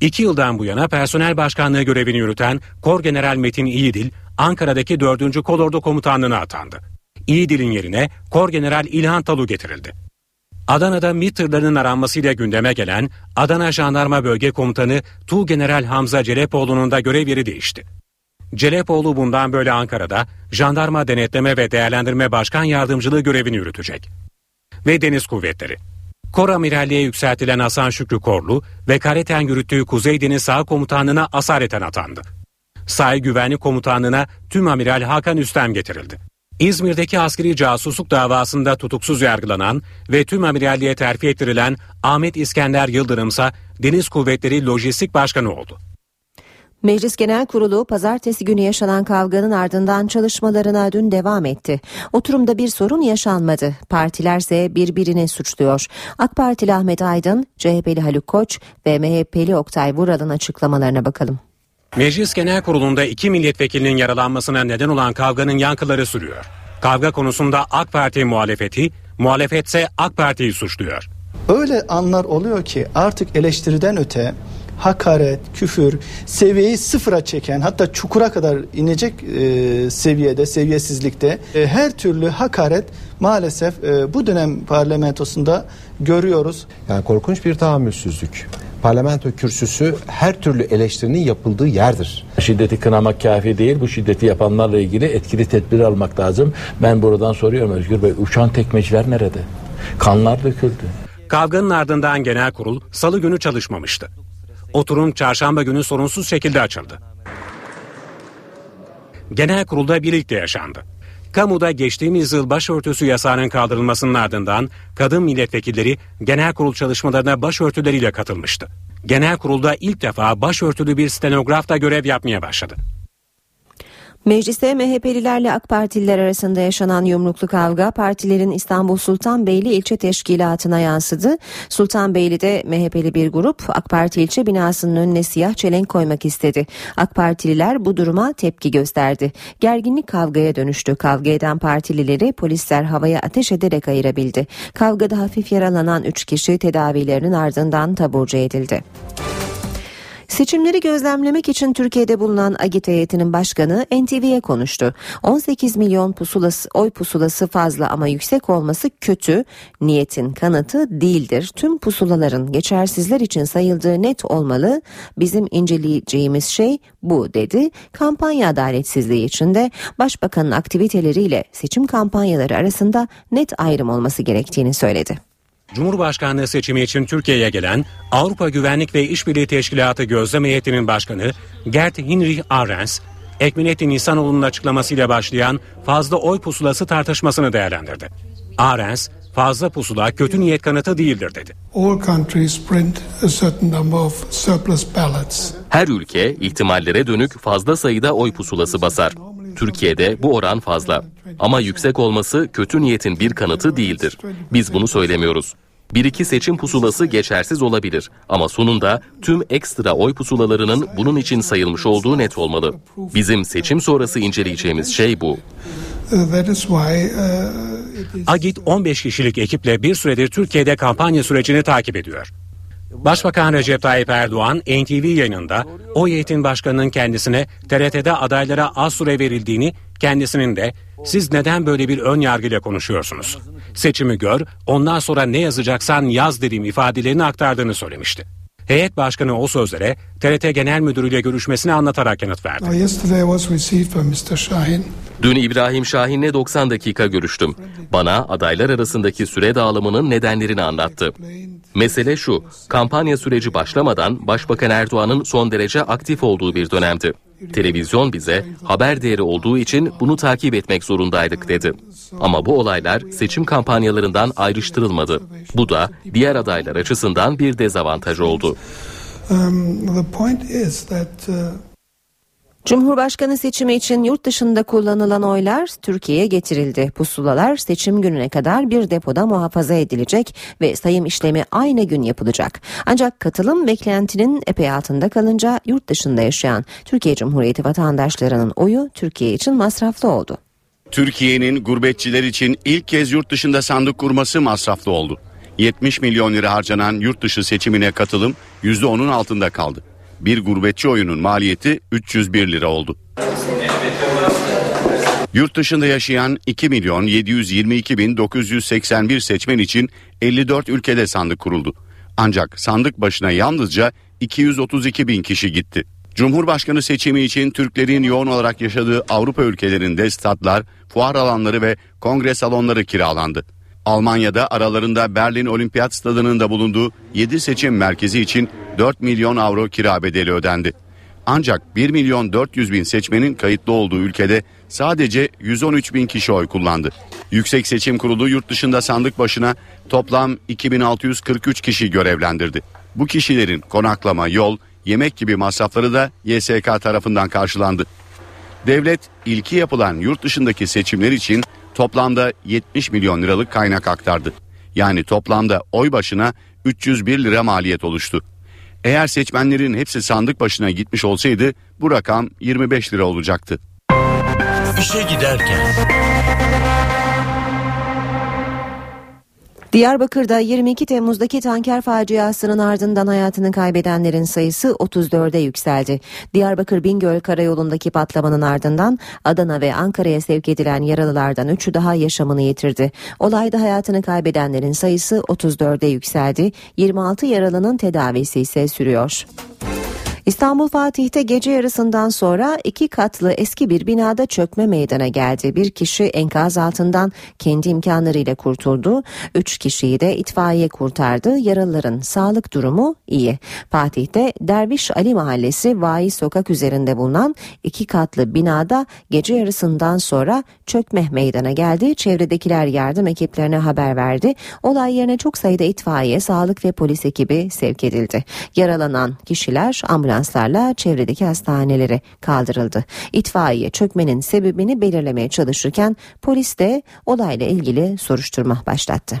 İki yıldan bu yana personel başkanlığı görevini yürüten Kor General Metin İyidil, Ankara'daki 4. Kolordu Komutanlığı'na atandı. İyidil'in yerine Kor General İlhan Talu getirildi. Adana'da MİT tırlarının aranmasıyla gündeme gelen Adana Jandarma Bölge Komutanı Tuğ General Hamza Celepoğlu'nun da görev yeri değişti. Celepoğlu bundan böyle Ankara'da Jandarma Denetleme ve Değerlendirme Başkan Yardımcılığı görevini yürütecek ve Deniz Kuvvetleri. Kor Amiralliğe yükseltilen Hasan Şükrü Korlu ve Kareten yürüttüğü Kuzey Deniz Sağ Komutanlığı'na asareten atandı. Sahil Güvenlik Komutanlığı'na Tüm Amiral Hakan Üstem getirildi. İzmir'deki askeri casusluk davasında tutuksuz yargılanan ve tüm amiralliğe terfi ettirilen Ahmet İskender Yıldırımsa Deniz Kuvvetleri Lojistik Başkanı oldu. Meclis Genel Kurulu pazartesi günü yaşanan kavganın ardından çalışmalarına dün devam etti. Oturumda bir sorun yaşanmadı. Partilerse birbirini suçluyor. AK Partili Ahmet Aydın, CHP'li Haluk Koç ve MHP'li Oktay Vural'ın açıklamalarına bakalım. Meclis Genel Kurulu'nda iki milletvekilinin yaralanmasına neden olan kavganın yankıları sürüyor. Kavga konusunda AK Parti muhalefeti, muhalefetse AK Parti'yi suçluyor. Öyle anlar oluyor ki artık eleştiriden öte hakaret, küfür, seviyeyi sıfıra çeken hatta çukura kadar inecek e, seviyede, seviyesizlikte e, her türlü hakaret maalesef e, bu dönem parlamentosunda görüyoruz. Yani korkunç bir tahammülsüzlük. Parlamento kürsüsü her türlü eleştirinin yapıldığı yerdir. Şiddeti kınamak kafi değil. Bu şiddeti yapanlarla ilgili etkili tedbir almak lazım. Ben buradan soruyorum Özgür Bey uçan tekmeciler nerede? Kanlar döküldü. Kavganın ardından genel kurul salı günü çalışmamıştı. Oturum çarşamba günü sorunsuz şekilde açıldı. Genel kurulda birlikte yaşandı. Kamuda geçtiğimiz yıl başörtüsü yasağının kaldırılmasının ardından kadın milletvekilleri genel kurul çalışmalarına başörtüleriyle katılmıştı. Genel kurulda ilk defa başörtülü bir stenograf da görev yapmaya başladı. Mecliste MHP'lilerle AK Partililer arasında yaşanan yumruklu kavga partilerin İstanbul Sultanbeyli ilçe teşkilatına yansıdı. Sultanbeyli'de MHP'li bir grup AK Parti ilçe binasının önüne siyah çelenk koymak istedi. AK Partililer bu duruma tepki gösterdi. Gerginlik kavgaya dönüştü. Kavga eden partilileri polisler havaya ateş ederek ayırabildi. Kavgada hafif yaralanan 3 kişi tedavilerinin ardından taburcu edildi. Seçimleri gözlemlemek için Türkiye'de bulunan Agit heyetinin başkanı NTV'ye konuştu. 18 milyon pusulası, oy pusulası fazla ama yüksek olması kötü. Niyetin kanıtı değildir. Tüm pusulaların geçersizler için sayıldığı net olmalı. Bizim inceleyeceğimiz şey bu dedi. Kampanya adaletsizliği içinde başbakanın aktiviteleriyle seçim kampanyaları arasında net ayrım olması gerektiğini söyledi. Cumhurbaşkanlığı seçimi için Türkiye'ye gelen Avrupa Güvenlik ve İşbirliği Teşkilatı Gözlem Heyeti'nin başkanı Gert Hinrich Arens, Ekmenettin İhsanoğlu'nun açıklamasıyla başlayan fazla oy pusulası tartışmasını değerlendirdi. Arens, fazla pusula kötü niyet kanıtı değildir dedi. Her ülke ihtimallere dönük fazla sayıda oy pusulası basar. Türkiye'de bu oran fazla. Ama yüksek olması kötü niyetin bir kanıtı değildir. Biz bunu söylemiyoruz. Bir iki seçim pusulası geçersiz olabilir ama sonunda tüm ekstra oy pusulalarının bunun için sayılmış olduğu net olmalı. Bizim seçim sonrası inceleyeceğimiz şey bu. Agit 15 kişilik ekiple bir süredir Türkiye'de kampanya sürecini takip ediyor. Başbakan Recep Tayyip Erdoğan NTV yayınında o heyetin başkanının kendisine TRT'de adaylara az süre verildiğini, kendisinin de siz neden böyle bir ön yargıyla konuşuyorsunuz? Seçimi gör, ondan sonra ne yazacaksan yaz dediğim ifadelerini aktardığını söylemişti. Heyet başkanı o sözlere TRT Genel Müdürü ile görüşmesini anlatarak yanıt verdi. Dün İbrahim Şahin'le 90 dakika görüştüm. Bana adaylar arasındaki süre dağılımının nedenlerini anlattı. Mesele şu, kampanya süreci başlamadan Başbakan Erdoğan'ın son derece aktif olduğu bir dönemdi. Televizyon bize haber değeri olduğu için bunu takip etmek zorundaydık dedi. Ama bu olaylar seçim kampanyalarından ayrıştırılmadı. Bu da diğer adaylar açısından bir dezavantaj oldu. Um, Cumhurbaşkanı seçimi için yurt dışında kullanılan oylar Türkiye'ye getirildi. Pusulalar seçim gününe kadar bir depoda muhafaza edilecek ve sayım işlemi aynı gün yapılacak. Ancak katılım beklentinin epey altında kalınca yurt dışında yaşayan Türkiye Cumhuriyeti vatandaşlarının oyu Türkiye için masraflı oldu. Türkiye'nin gurbetçiler için ilk kez yurt dışında sandık kurması masraflı oldu. 70 milyon lira harcanan yurt dışı seçimine katılım %10'un altında kaldı. Bir gurbetçi oyunun maliyeti 301 lira oldu. Yurt dışında yaşayan 2 milyon 722 bin 981 seçmen için 54 ülkede sandık kuruldu. Ancak sandık başına yalnızca 232 bin kişi gitti. Cumhurbaşkanı seçimi için Türklerin yoğun olarak yaşadığı Avrupa ülkelerinde statlar, fuar alanları ve kongre salonları kiralandı. Almanya'da aralarında Berlin Olimpiyat Stadı'nın da bulunduğu 7 seçim merkezi için 4 milyon avro kira bedeli ödendi. Ancak 1 milyon 400 bin seçmenin kayıtlı olduğu ülkede sadece 113 bin kişi oy kullandı. Yüksek Seçim Kurulu yurt dışında sandık başına toplam 2643 kişi görevlendirdi. Bu kişilerin konaklama, yol, yemek gibi masrafları da YSK tarafından karşılandı. Devlet ilki yapılan yurt dışındaki seçimler için toplamda 70 milyon liralık kaynak aktardı. Yani toplamda oy başına 301 lira maliyet oluştu. Eğer seçmenlerin hepsi sandık başına gitmiş olsaydı bu rakam 25 lira olacaktı. İşe giderken Diyarbakır'da 22 Temmuz'daki tanker faciasının ardından hayatını kaybedenlerin sayısı 34'e yükseldi. Diyarbakır Bingöl Karayolu'ndaki patlamanın ardından Adana ve Ankara'ya sevk edilen yaralılardan 3'ü daha yaşamını yitirdi. Olayda hayatını kaybedenlerin sayısı 34'e yükseldi. 26 yaralının tedavisi ise sürüyor. İstanbul Fatih'te gece yarısından sonra iki katlı eski bir binada çökme meydana geldi. Bir kişi enkaz altından kendi imkanlarıyla kurtuldu. Üç kişiyi de itfaiye kurtardı. Yaralıların sağlık durumu iyi. Fatih'te Derviş Ali Mahallesi Vaiz Sokak üzerinde bulunan iki katlı binada gece yarısından sonra çökme meydana geldi. Çevredekiler yardım ekiplerine haber verdi. Olay yerine çok sayıda itfaiye, sağlık ve polis ekibi sevk edildi. Yaralanan kişiler ambulans ambulanslarla çevredeki hastanelere kaldırıldı. İtfaiye çökmenin sebebini belirlemeye çalışırken polis de olayla ilgili soruşturma başlattı.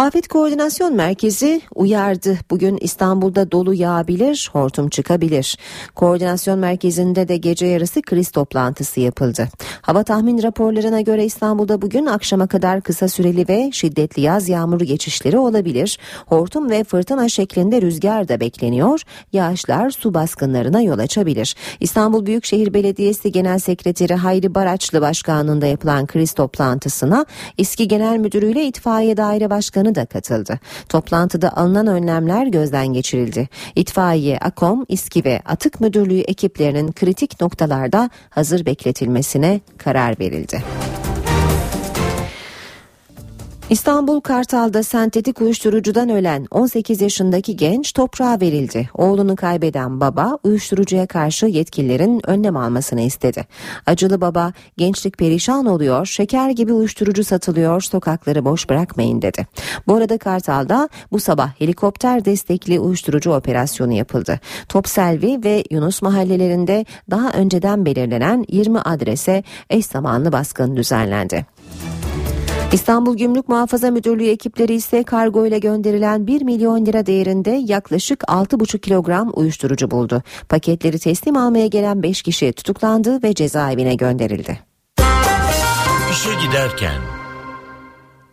Afet Koordinasyon Merkezi uyardı. Bugün İstanbul'da dolu yağabilir, hortum çıkabilir. Koordinasyon Merkezi'nde de gece yarısı kriz toplantısı yapıldı. Hava tahmin raporlarına göre İstanbul'da bugün akşama kadar kısa süreli ve şiddetli yaz yağmuru geçişleri olabilir. Hortum ve fırtına şeklinde rüzgar da bekleniyor. Yağışlar su baskınlarına yol açabilir. İstanbul Büyükşehir Belediyesi Genel Sekreteri Hayri Baraçlı Başkanlığında yapılan kriz toplantısına İSKİ Genel Müdürü ile İtfaiye Daire Başkanı Başkanı da katıldı. Toplantıda alınan önlemler gözden geçirildi. İtfaiye, AKOM, İSKİ ve Atık Müdürlüğü ekiplerinin kritik noktalarda hazır bekletilmesine karar verildi. İstanbul Kartal'da sentetik uyuşturucudan ölen 18 yaşındaki genç toprağa verildi. Oğlunu kaybeden baba uyuşturucuya karşı yetkililerin önlem almasını istedi. Acılı baba gençlik perişan oluyor, şeker gibi uyuşturucu satılıyor, sokakları boş bırakmayın dedi. Bu arada Kartal'da bu sabah helikopter destekli uyuşturucu operasyonu yapıldı. Topselvi ve Yunus mahallelerinde daha önceden belirlenen 20 adrese eş zamanlı baskın düzenlendi. İstanbul Gümrük Muhafaza Müdürlüğü ekipleri ise kargo ile gönderilen 1 milyon lira değerinde yaklaşık 6,5 kilogram uyuşturucu buldu. Paketleri teslim almaya gelen 5 kişi tutuklandı ve cezaevine gönderildi. İşe giderken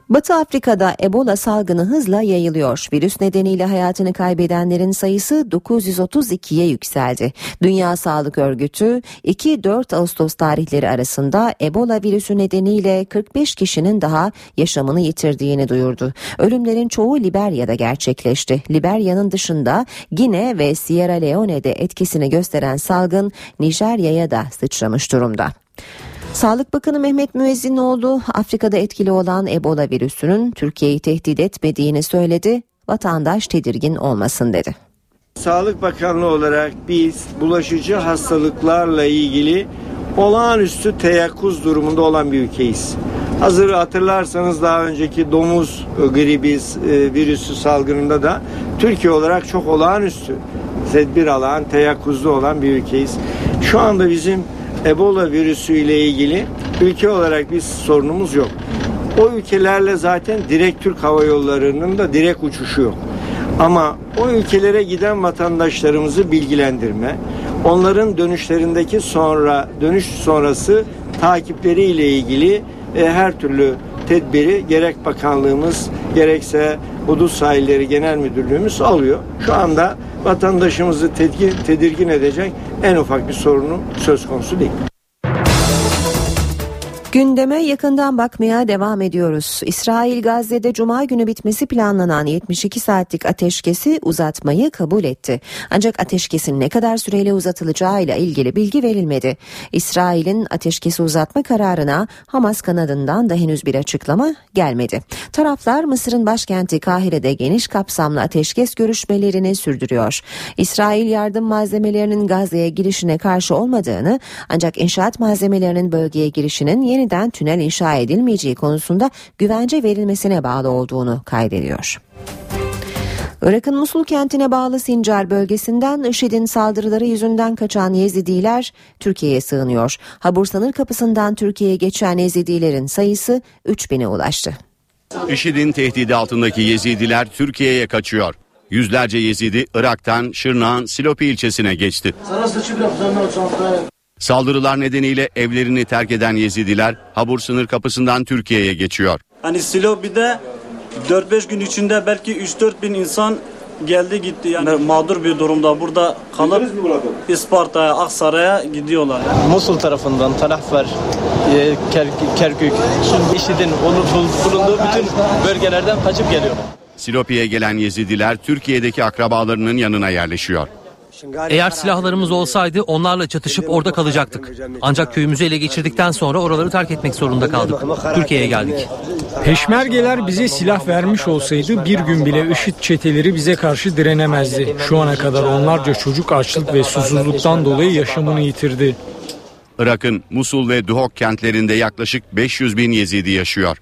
Batı Afrika'da Ebola salgını hızla yayılıyor. Virüs nedeniyle hayatını kaybedenlerin sayısı 932'ye yükseldi. Dünya Sağlık Örgütü 2-4 Ağustos tarihleri arasında Ebola virüsü nedeniyle 45 kişinin daha yaşamını yitirdiğini duyurdu. Ölümlerin çoğu Liberya'da gerçekleşti. Liberya'nın dışında Gine ve Sierra Leone'de etkisini gösteren salgın Nijerya'ya da sıçramış durumda. Sağlık Bakanı Mehmet Müezzinoğlu Afrika'da etkili olan Ebola virüsünün Türkiye'yi tehdit etmediğini söyledi. Vatandaş tedirgin olmasın dedi. Sağlık Bakanlığı olarak biz bulaşıcı hastalıklarla ilgili olağanüstü teyakkuz durumunda olan bir ülkeyiz. Hazır hatırlarsanız daha önceki domuz gribi e, virüsü salgınında da Türkiye olarak çok olağanüstü tedbir alan, teyakkuzlu olan bir ülkeyiz. Şu anda bizim Ebola virüsü ile ilgili ülke olarak bir sorunumuz yok. O ülkelerle zaten direkt Türk Hava Yolları'nın da direkt uçuşu yok. Ama o ülkelere giden vatandaşlarımızı bilgilendirme, onların dönüşlerindeki sonra dönüş sonrası takipleri ile ilgili e, her türlü tedbiri gerek bakanlığımız gerekse Hudut Sahilleri Genel Müdürlüğümüz alıyor. Şu anda vatandaşımızı tedirgin, edecek en ufak bir sorunu söz konusu değil. Gündeme yakından bakmaya devam ediyoruz. İsrail Gazze'de cuma günü bitmesi planlanan 72 saatlik ateşkesi uzatmayı kabul etti. Ancak ateşkesin ne kadar süreyle uzatılacağıyla ilgili bilgi verilmedi. İsrail'in ateşkesi uzatma kararına Hamas kanadından da henüz bir açıklama gelmedi. Taraflar Mısır'ın başkenti Kahire'de geniş kapsamlı ateşkes görüşmelerini sürdürüyor. İsrail yardım malzemelerinin Gazze'ye girişine karşı olmadığını ancak inşaat malzemelerinin bölgeye girişinin yeniden tünel inşa edilmeyeceği konusunda güvence verilmesine bağlı olduğunu kaydediyor. Irak'ın Musul kentine bağlı Sincar bölgesinden IŞİD'in saldırıları yüzünden kaçan Yezidiler Türkiye'ye sığınıyor. Habur sınır kapısından Türkiye'ye geçen Yezidilerin sayısı 3000'e ulaştı. IŞİD'in tehdidi altındaki Yezidiler Türkiye'ye kaçıyor. Yüzlerce Yezidi Irak'tan Şırnak'ın Silopi ilçesine geçti. Saldırılar nedeniyle evlerini terk eden Yezidiler Habur sınır kapısından Türkiye'ye geçiyor. Hani Silopi'de 4-5 gün içinde belki 3-4 bin insan geldi gitti. Yani mağdur bir durumda burada kalıp İsparta'ya, Aksaray'a gidiyorlar. Musul tarafından Talahfer, e, Kerkük, IŞİD'in bulunduğu bütün bölgelerden kaçıp geliyorlar. Silopi'ye gelen Yezidiler Türkiye'deki akrabalarının yanına yerleşiyor. Eğer silahlarımız olsaydı onlarla çatışıp orada kalacaktık. Ancak köyümüzü ele geçirdikten sonra oraları terk etmek zorunda kaldık. Türkiye'ye geldik. Peşmergeler bize silah vermiş olsaydı bir gün bile IŞİD çeteleri bize karşı direnemezdi. Şu ana kadar onlarca çocuk açlık ve susuzluktan dolayı yaşamını yitirdi. Irak'ın Musul ve Duhok kentlerinde yaklaşık 500 bin Yezidi yaşıyor.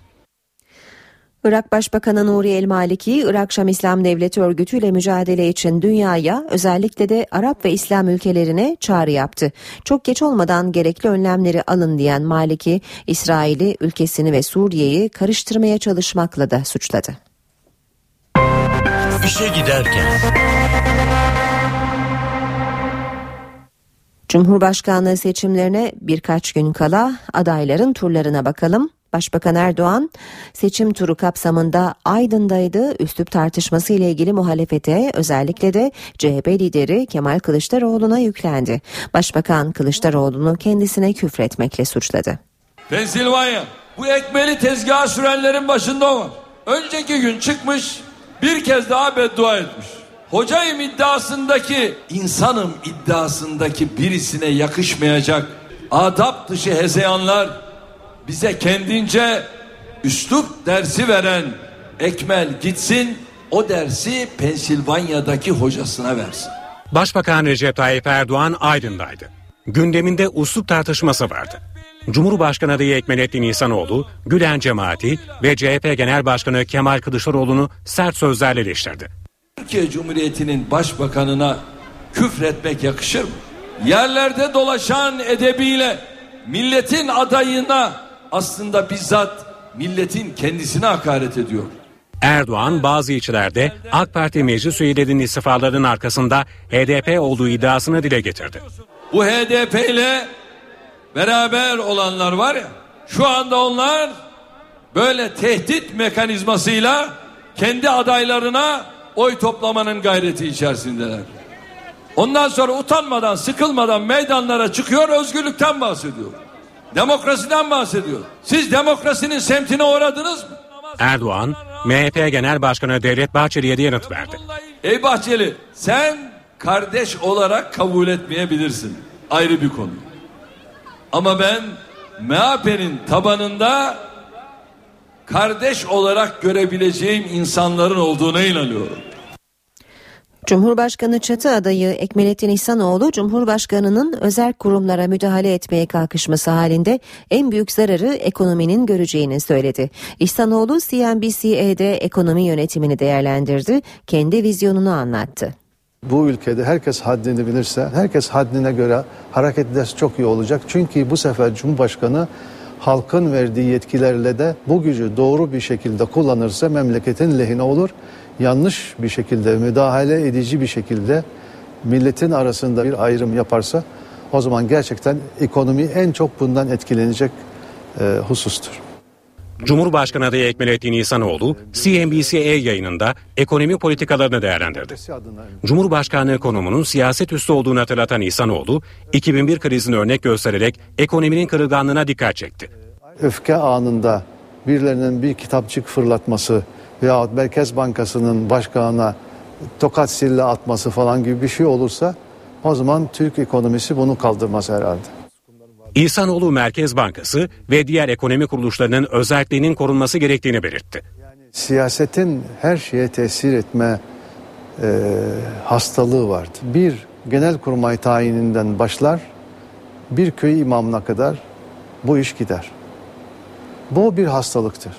Irak Başbakanı Nuri El Maliki, Irak Şam İslam Devleti Örgütü ile mücadele için dünyaya özellikle de Arap ve İslam ülkelerine çağrı yaptı. Çok geç olmadan gerekli önlemleri alın diyen Maliki, İsrail'i, ülkesini ve Suriye'yi karıştırmaya çalışmakla da suçladı. İşe giderken Cumhurbaşkanlığı seçimlerine birkaç gün kala adayların turlarına bakalım. Başbakan Erdoğan seçim turu kapsamında Aydın'daydı. Üslup tartışması ile ilgili muhalefete özellikle de CHP lideri Kemal Kılıçdaroğlu'na yüklendi. Başbakan Kılıçdaroğlu'nu kendisine küfretmekle suçladı. Pensilvanya bu ekmeli tezgaha sürenlerin başında var. Önceki gün çıkmış bir kez daha beddua etmiş. Hocayım iddiasındaki, insanım iddiasındaki birisine yakışmayacak adap dışı hezeyanlar bize kendince üslup dersi veren Ekmel gitsin o dersi Pensilvanya'daki hocasına versin. Başbakan Recep Tayyip Erdoğan Aydın'daydı. Gündeminde uslup tartışması vardı. Cumhurbaşkanı adayı Ekmelettin İhsanoğlu, Gülen cemaati ve CHP Genel Başkanı Kemal Kılıçdaroğlu'nu sert sözlerle eleştirdi. Türkiye Cumhuriyeti'nin başbakanına küfretmek yakışır mı? Yerlerde dolaşan edebiyle milletin adayına aslında bizzat milletin kendisine hakaret ediyor. Erdoğan bazı ilçelerde AK Parti meclis üyelerinin istifalarının arkasında HDP olduğu iddiasını dile getirdi. Bu HDP ile beraber olanlar var ya şu anda onlar böyle tehdit mekanizmasıyla kendi adaylarına oy toplamanın gayreti içerisindeler. Ondan sonra utanmadan, sıkılmadan meydanlara çıkıyor, özgürlükten bahsediyor. Demokrasiden bahsediyor. Siz demokrasinin semtine uğradınız mı? Erdoğan, MHP Genel Başkanı Devlet Bahçeli'ye de yanıt verdi. Ey Bahçeli, sen kardeş olarak kabul etmeyebilirsin. Ayrı bir konu. Ama ben MHP'nin tabanında kardeş olarak görebileceğim insanların olduğuna inanıyorum. Cumhurbaşkanı çatı adayı Ekmelettin İhsanoğlu, Cumhurbaşkanı'nın özel kurumlara müdahale etmeye kalkışması halinde en büyük zararı ekonominin göreceğini söyledi. İhsanoğlu CNBC'de ekonomi yönetimini değerlendirdi, kendi vizyonunu anlattı. Bu ülkede herkes haddini bilirse, herkes haddine göre hareket ederse çok iyi olacak. Çünkü bu sefer Cumhurbaşkanı halkın verdiği yetkilerle de bu gücü doğru bir şekilde kullanırsa memleketin lehine olur. Yanlış bir şekilde, müdahale edici bir şekilde milletin arasında bir ayrım yaparsa o zaman gerçekten ekonomi en çok bundan etkilenecek e, husustur. Cumhurbaşkanı adayı Ekmelettin İhsanoğlu, CNBC yayınında ekonomi politikalarını değerlendirdi. Cumhurbaşkanlığı konumunun siyaset üstü olduğunu hatırlatan İhsanoğlu, 2001 krizini örnek göstererek ekonominin kırılganlığına dikkat çekti. Öfke anında birilerinin bir kitapçık fırlatması veyahut Merkez Bankası'nın başkanına tokat sille atması falan gibi bir şey olursa o zaman Türk ekonomisi bunu kaldırmaz herhalde. İhsanoğlu Merkez Bankası ve diğer ekonomi kuruluşlarının özelliğinin korunması gerektiğini belirtti. Siyasetin her şeye tesir etme e, hastalığı vardı. Bir genel kurmay tayininden başlar, bir köy imamına kadar bu iş gider. Bu bir hastalıktır.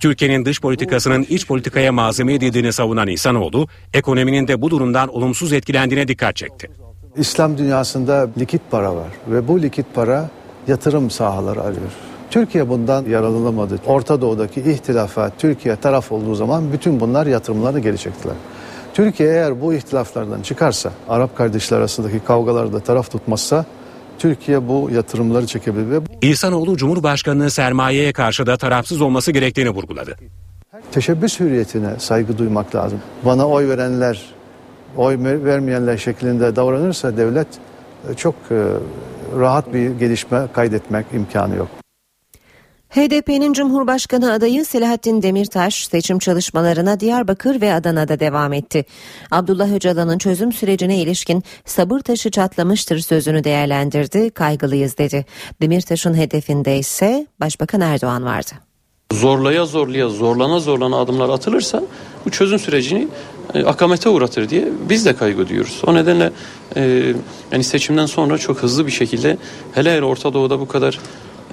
Türkiye'nin dış politikasının iç politikaya malzeme edildiğini savunan İhsanoğlu, ekonominin de bu durumdan olumsuz etkilendiğine dikkat çekti. İslam dünyasında likit para var ve bu likit para yatırım sahaları arıyor. Türkiye bundan yararlanamadı. Orta Doğu'daki ihtilafa Türkiye taraf olduğu zaman bütün bunlar yatırımları geri çektiler. Türkiye eğer bu ihtilaflardan çıkarsa, Arap kardeşler arasındaki kavgalarda taraf tutmazsa Türkiye bu yatırımları çekebilir. İhsanoğlu Cumhurbaşkanı'nın sermayeye karşı da tarafsız olması gerektiğini vurguladı. teşebbüs hürriyetine saygı duymak lazım. Bana oy verenler, oy vermeyenler şeklinde davranırsa devlet e, çok e, rahat bir gelişme kaydetmek imkanı yok. HDP'nin Cumhurbaşkanı adayı Selahattin Demirtaş seçim çalışmalarına Diyarbakır ve Adana'da devam etti. Abdullah Öcalan'ın çözüm sürecine ilişkin sabır taşı çatlamıştır sözünü değerlendirdi, kaygılıyız dedi. Demirtaş'ın hedefinde ise Başbakan Erdoğan vardı. Zorlaya zorlaya zorlana zorlana adımlar atılırsa bu çözüm sürecini e, akamete uğratır diye biz de kaygı duyuyoruz. O nedenle e, yani seçimden sonra çok hızlı bir şekilde hele hele Orta Doğu'da bu kadar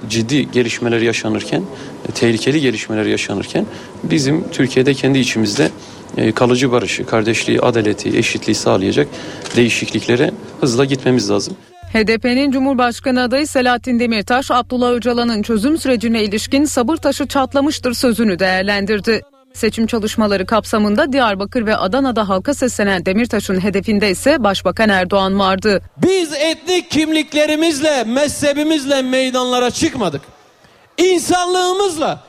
ciddi gelişmeler yaşanırken, e, tehlikeli gelişmeler yaşanırken bizim Türkiye'de kendi içimizde e, kalıcı barışı, kardeşliği, adaleti, eşitliği sağlayacak değişikliklere hızla gitmemiz lazım. HDP'nin Cumhurbaşkanı adayı Selahattin Demirtaş, Abdullah Öcalan'ın çözüm sürecine ilişkin sabır taşı çatlamıştır sözünü değerlendirdi. Seçim çalışmaları kapsamında Diyarbakır ve Adana'da halka seslenen Demirtaş'ın hedefinde ise Başbakan Erdoğan vardı. Biz etnik kimliklerimizle, mezhebimizle meydanlara çıkmadık. İnsanlığımızla,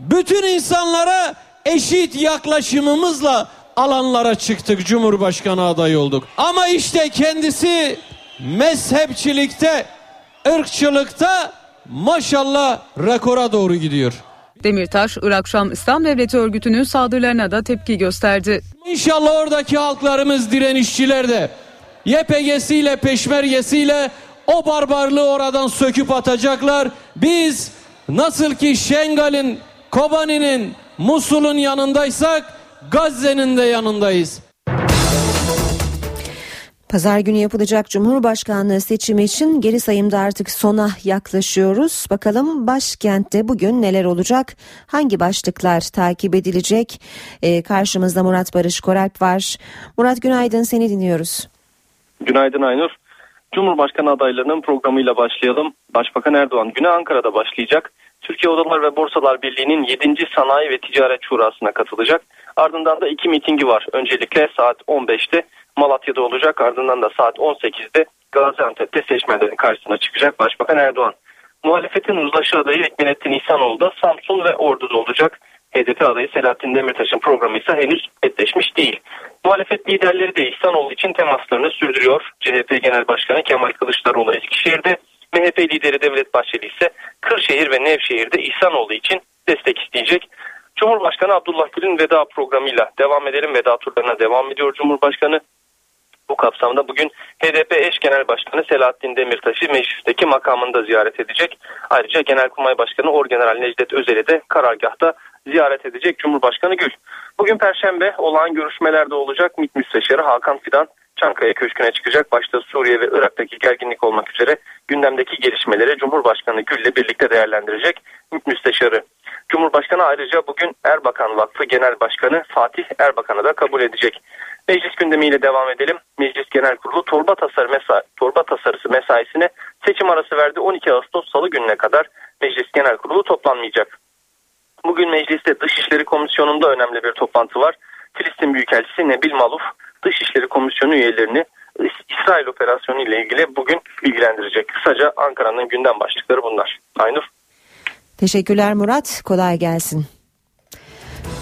bütün insanlara eşit yaklaşımımızla alanlara çıktık, Cumhurbaşkanı adayı olduk. Ama işte kendisi mezhepçilikte, ırkçılıkta maşallah rekora doğru gidiyor. Demirtaş, Irak Şam İslam Devleti örgütünün saldırılarına da tepki gösterdi. İnşallah oradaki halklarımız direnişçiler de YPG'siyle peşmergesiyle o barbarlığı oradan söküp atacaklar. Biz nasıl ki Şengal'in, Kobani'nin, Musul'un yanındaysak Gazze'nin de yanındayız. Pazar günü yapılacak Cumhurbaşkanlığı seçimi için geri sayımda artık sona yaklaşıyoruz. Bakalım başkentte bugün neler olacak? Hangi başlıklar takip edilecek? Ee, karşımızda Murat Barış Koralp var. Murat günaydın seni dinliyoruz. Günaydın Aynur. Cumhurbaşkanı adaylarının programıyla başlayalım. Başbakan Erdoğan güne Ankara'da başlayacak. Türkiye Odalar ve Borsalar Birliği'nin 7. Sanayi ve Ticaret Şurası'na katılacak. Ardından da iki mitingi var. Öncelikle saat 15'te Malatya'da olacak. Ardından da saat 18'de Gaziantep'te seçmenlerin karşısına çıkacak Başbakan Erdoğan. Muhalefetin uzlaşı adayı Ekmenettin İhsanoğlu da Samsun ve Ordu'da olacak. HDP adayı Selahattin Demirtaş'ın programı ise henüz netleşmiş değil. Muhalefet liderleri de İhsanoğlu için temaslarını sürdürüyor. CHP Genel Başkanı Kemal Kılıçdaroğlu Eskişehir'de, MHP lideri Devlet Bahçeli ise Kırşehir ve Nevşehir'de İhsanoğlu için destek isteyecek. Cumhurbaşkanı Abdullah Gül'ün veda programıyla devam edelim. Veda turlarına devam ediyor Cumhurbaşkanı. Bu kapsamda bugün HDP eş genel başkanı Selahattin Demirtaş'ı meclisteki makamında ziyaret edecek. Ayrıca Genelkurmay Başkanı Orgeneral Necdet Özel'i de karargahta ziyaret edecek Cumhurbaşkanı Gül. Bugün Perşembe olağan görüşmelerde olacak MİT Müsteşarı Hakan Fidan Çankaya Köşkü'ne çıkacak. Başta Suriye ve Irak'taki gerginlik olmak üzere gündemdeki gelişmeleri Cumhurbaşkanı Gül ile birlikte değerlendirecek Müsteşarı. Cumhurbaşkanı ayrıca bugün Erbakan Vakfı Genel Başkanı Fatih Erbakan'ı da kabul edecek. Meclis gündemiyle devam edelim. Meclis Genel Kurulu torba tasarı mesa torba tasarısı mesaisine seçim arası verdi. 12 Ağustos Salı gününe kadar Meclis Genel Kurulu toplanmayacak. Bugün mecliste Dışişleri Komisyonu'nda önemli bir toplantı var. Filistin Büyükelçisi Nebil Maluf Dışişleri Komisyonu üyelerini İsrail operasyonu ile ilgili bugün bilgilendirecek. Kısaca Ankara'nın gündem başlıkları bunlar. Aynur. Teşekkürler Murat. Kolay gelsin.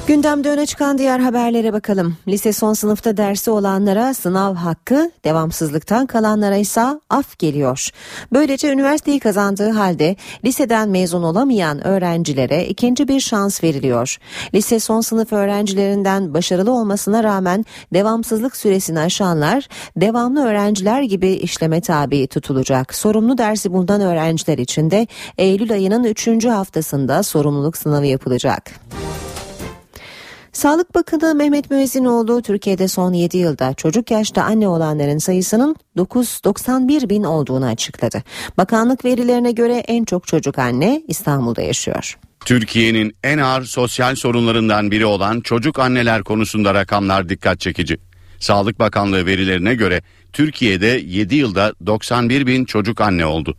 Gündemde öne çıkan diğer haberlere bakalım. Lise son sınıfta dersi olanlara sınav hakkı, devamsızlıktan kalanlara ise af geliyor. Böylece üniversiteyi kazandığı halde liseden mezun olamayan öğrencilere ikinci bir şans veriliyor. Lise son sınıf öğrencilerinden başarılı olmasına rağmen devamsızlık süresini aşanlar devamlı öğrenciler gibi işleme tabi tutulacak. Sorumlu dersi bulunan öğrenciler için de Eylül ayının 3. haftasında sorumluluk sınavı yapılacak. Sağlık Bakanı Mehmet Müezzinoğlu Türkiye'de son 7 yılda çocuk yaşta anne olanların sayısının 991 bin olduğunu açıkladı. Bakanlık verilerine göre en çok çocuk anne İstanbul'da yaşıyor. Türkiye'nin en ağır sosyal sorunlarından biri olan çocuk anneler konusunda rakamlar dikkat çekici. Sağlık Bakanlığı verilerine göre Türkiye'de 7 yılda 91 bin çocuk anne oldu.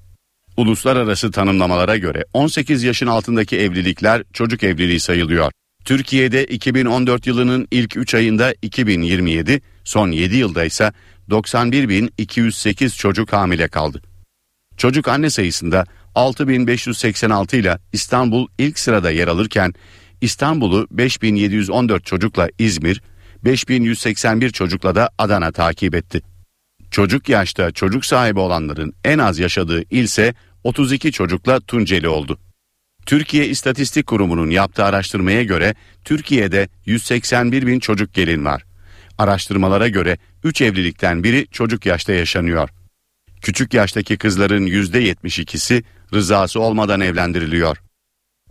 Uluslararası tanımlamalara göre 18 yaşın altındaki evlilikler çocuk evliliği sayılıyor. Türkiye'de 2014 yılının ilk 3 ayında 2027, son 7 yılda ise 91.208 çocuk hamile kaldı. Çocuk anne sayısında 6586 ile İstanbul ilk sırada yer alırken İstanbul'u 5714 çocukla İzmir, 5181 çocukla da Adana takip etti. Çocuk yaşta çocuk sahibi olanların en az yaşadığı ilse 32 çocukla Tunceli oldu. Türkiye İstatistik Kurumu'nun yaptığı araştırmaya göre Türkiye'de 181 bin çocuk gelin var. Araştırmalara göre 3 evlilikten biri çocuk yaşta yaşanıyor. Küçük yaştaki kızların %72'si rızası olmadan evlendiriliyor.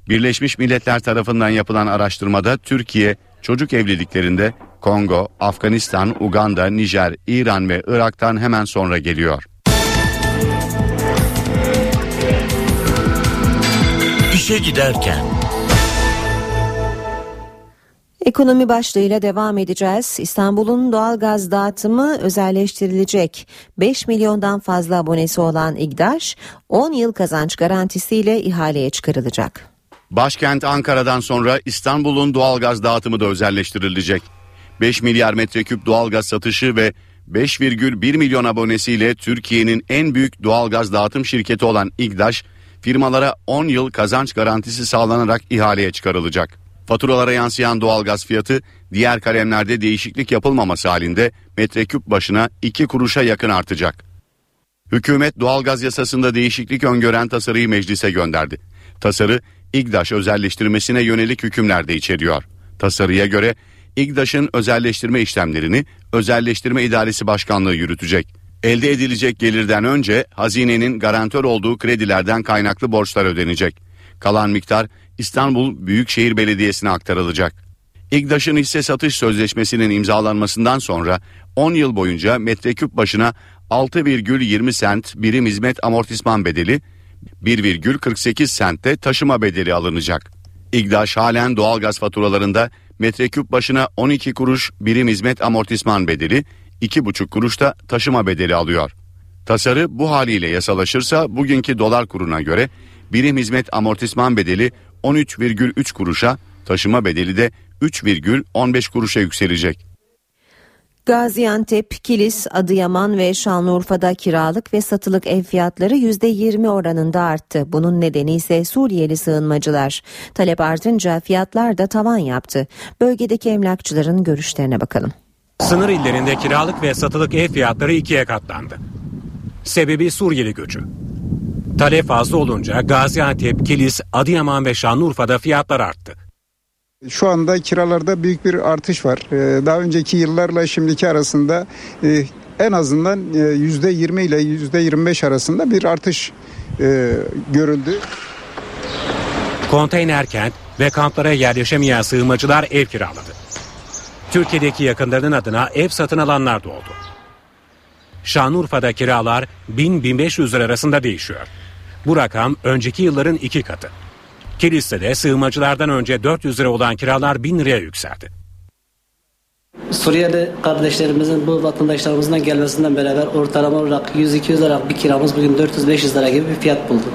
Birleşmiş Milletler tarafından yapılan araştırmada Türkiye çocuk evliliklerinde Kongo, Afganistan, Uganda, Nijer, İran ve Irak'tan hemen sonra geliyor. İşe giderken. Ekonomi başlığıyla devam edeceğiz. İstanbul'un doğal gaz dağıtımı özelleştirilecek. 5 milyondan fazla abonesi olan İGDAŞ 10 yıl kazanç garantisiyle ihaleye çıkarılacak. Başkent Ankara'dan sonra İstanbul'un doğalgaz dağıtımı da özelleştirilecek. 5 milyar metreküp doğalgaz satışı ve 5,1 milyon abonesiyle Türkiye'nin en büyük doğalgaz dağıtım şirketi olan İGDAŞ firmalara 10 yıl kazanç garantisi sağlanarak ihaleye çıkarılacak. Faturalara yansıyan doğalgaz fiyatı diğer kalemlerde değişiklik yapılmaması halinde metreküp başına 2 kuruşa yakın artacak. Hükümet doğalgaz yasasında değişiklik öngören tasarıyı meclise gönderdi. Tasarı İGDAŞ özelleştirmesine yönelik hükümler de içeriyor. Tasarıya göre İGDAŞ'ın özelleştirme işlemlerini Özelleştirme İdaresi Başkanlığı yürütecek. Elde edilecek gelirden önce hazinenin garantör olduğu kredilerden kaynaklı borçlar ödenecek. Kalan miktar İstanbul Büyükşehir Belediyesi'ne aktarılacak. İGDAŞ'ın hisse satış sözleşmesinin imzalanmasından sonra 10 yıl boyunca metreküp başına 6,20 sent birim hizmet amortisman bedeli, 1,48 sentte taşıma bedeli alınacak. İGDAŞ halen doğalgaz faturalarında metreküp başına 12 kuruş birim hizmet amortisman bedeli, 2,5 kuruşta taşıma bedeli alıyor. Tasarı bu haliyle yasalaşırsa bugünkü dolar kuruna göre birim hizmet amortisman bedeli 13,3 kuruşa, taşıma bedeli de 3,15 kuruşa yükselecek. Gaziantep, Kilis, Adıyaman ve Şanlıurfa'da kiralık ve satılık ev fiyatları %20 oranında arttı. Bunun nedeni ise Suriyeli sığınmacılar. Talep artınca fiyatlar da tavan yaptı. Bölgedeki emlakçıların görüşlerine bakalım. Sınır illerinde kiralık ve satılık ev fiyatları ikiye katlandı. Sebebi Suriyeli göçü. Talep fazla olunca Gaziantep, Kilis, Adıyaman ve Şanlıurfa'da fiyatlar arttı. Şu anda kiralarda büyük bir artış var. Ee, daha önceki yıllarla şimdiki arasında e, en azından yüzde 20 ile yüzde 25 arasında bir artış e, görüldü. Konteyner kent ve kamplara yerleşemeyen sığınmacılar ev kiraladı. Türkiye'deki yakınlarının adına ev satın alanlar da oldu. Şanlıurfa'da kiralar 1000-1500 lira arasında değişiyor. Bu rakam önceki yılların iki katı. Kilis'te sığınmacılardan önce 400 lira olan kiralar 1000 liraya yükseldi. Suriyeli kardeşlerimizin bu vatandaşlarımızdan gelmesinden beraber ortalama olarak 100-200 lira bir kiramız bugün 400-500 lira gibi bir fiyat buldu.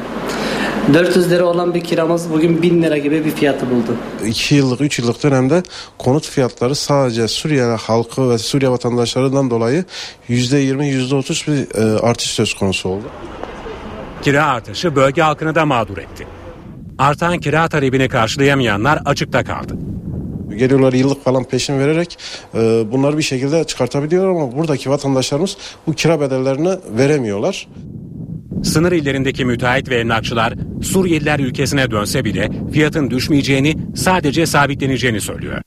400 lira olan bir kiramız bugün 1000 lira gibi bir fiyatı buldu. 2 yıllık 3 yıllık dönemde konut fiyatları sadece Suriye halkı ve Suriye vatandaşlarından dolayı %20 %30 bir e, artış söz konusu oldu. Kira artışı bölge halkını da mağdur etti. Artan kira talebini karşılayamayanlar açıkta kaldı. Geliyorlar yıllık falan peşin vererek e, bunları bir şekilde çıkartabiliyorlar ama buradaki vatandaşlarımız bu kira bedellerini veremiyorlar. Sınır illerindeki müteahhit ve emlakçılar Suriyeliler ülkesine dönse bile fiyatın düşmeyeceğini sadece sabitleneceğini söylüyor.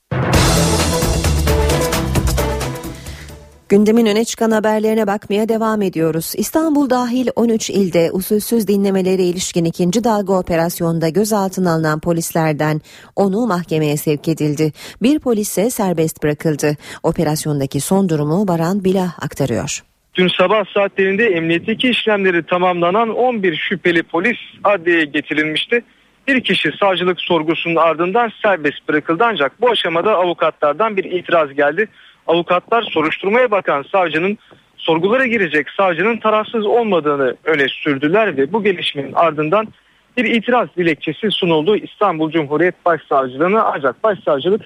Gündemin öne çıkan haberlerine bakmaya devam ediyoruz. İstanbul dahil 13 ilde usulsüz dinlemelere ilişkin ikinci dalga operasyonda gözaltına alınan polislerden onu mahkemeye sevk edildi. Bir polis ise serbest bırakıldı. Operasyondaki son durumu Baran Bila aktarıyor. Dün sabah saatlerinde emniyetteki işlemleri tamamlanan 11 şüpheli polis adliyeye getirilmişti. Bir kişi savcılık sorgusunun ardından serbest bırakıldı ancak bu aşamada avukatlardan bir itiraz geldi. Avukatlar soruşturmaya bakan savcının sorgulara girecek savcının tarafsız olmadığını öne sürdüler ve bu gelişmenin ardından bir itiraz dilekçesi sunuldu İstanbul Cumhuriyet Başsavcılığına ancak başsavcılık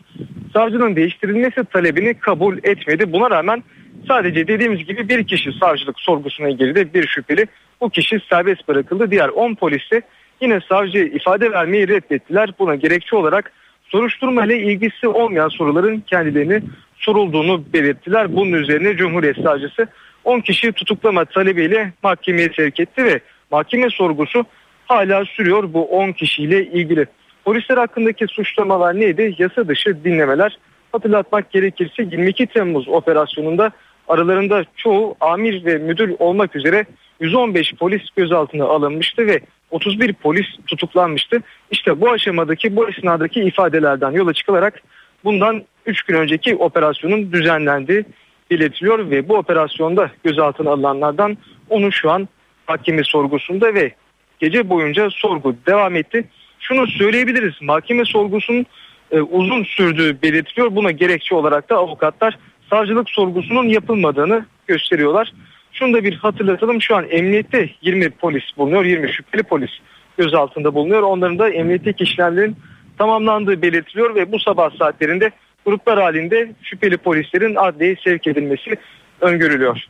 savcının değiştirilmesi talebini kabul etmedi. Buna rağmen sadece dediğimiz gibi bir kişi savcılık sorgusuna girdi bir şüpheli bu kişi serbest bırakıldı diğer 10 polis de yine savcı ifade vermeyi reddettiler buna gerekçe olarak soruşturma ile ilgisi olmayan soruların kendilerini sorulduğunu belirttiler. Bunun üzerine Cumhuriyet Savcısı 10 kişi tutuklama talebiyle mahkemeye sevk etti ve mahkeme sorgusu hala sürüyor bu 10 kişiyle ilgili. Polisler hakkındaki suçlamalar neydi? Yasa dışı dinlemeler. Hatırlatmak gerekirse 22 Temmuz operasyonunda aralarında çoğu amir ve müdür olmak üzere 115 polis gözaltına alınmıştı ve 31 polis tutuklanmıştı. İşte bu aşamadaki bu esnadaki ifadelerden yola çıkılarak bundan 3 gün önceki operasyonun düzenlendiği belirtiliyor ve bu operasyonda gözaltına alınanlardan onu şu an mahkeme sorgusunda ve gece boyunca sorgu devam etti. Şunu söyleyebiliriz mahkeme sorgusunun e, uzun sürdüğü belirtiliyor. Buna gerekçe olarak da avukatlar savcılık sorgusunun yapılmadığını gösteriyorlar. Şunu da bir hatırlatalım şu an emniyette 20 polis bulunuyor 20 şüpheli polis gözaltında bulunuyor. Onların da emniyetteki işlemlerin tamamlandığı belirtiliyor ve bu sabah saatlerinde gruplar halinde şüpheli polislerin adliyeye sevk edilmesi öngörülüyor.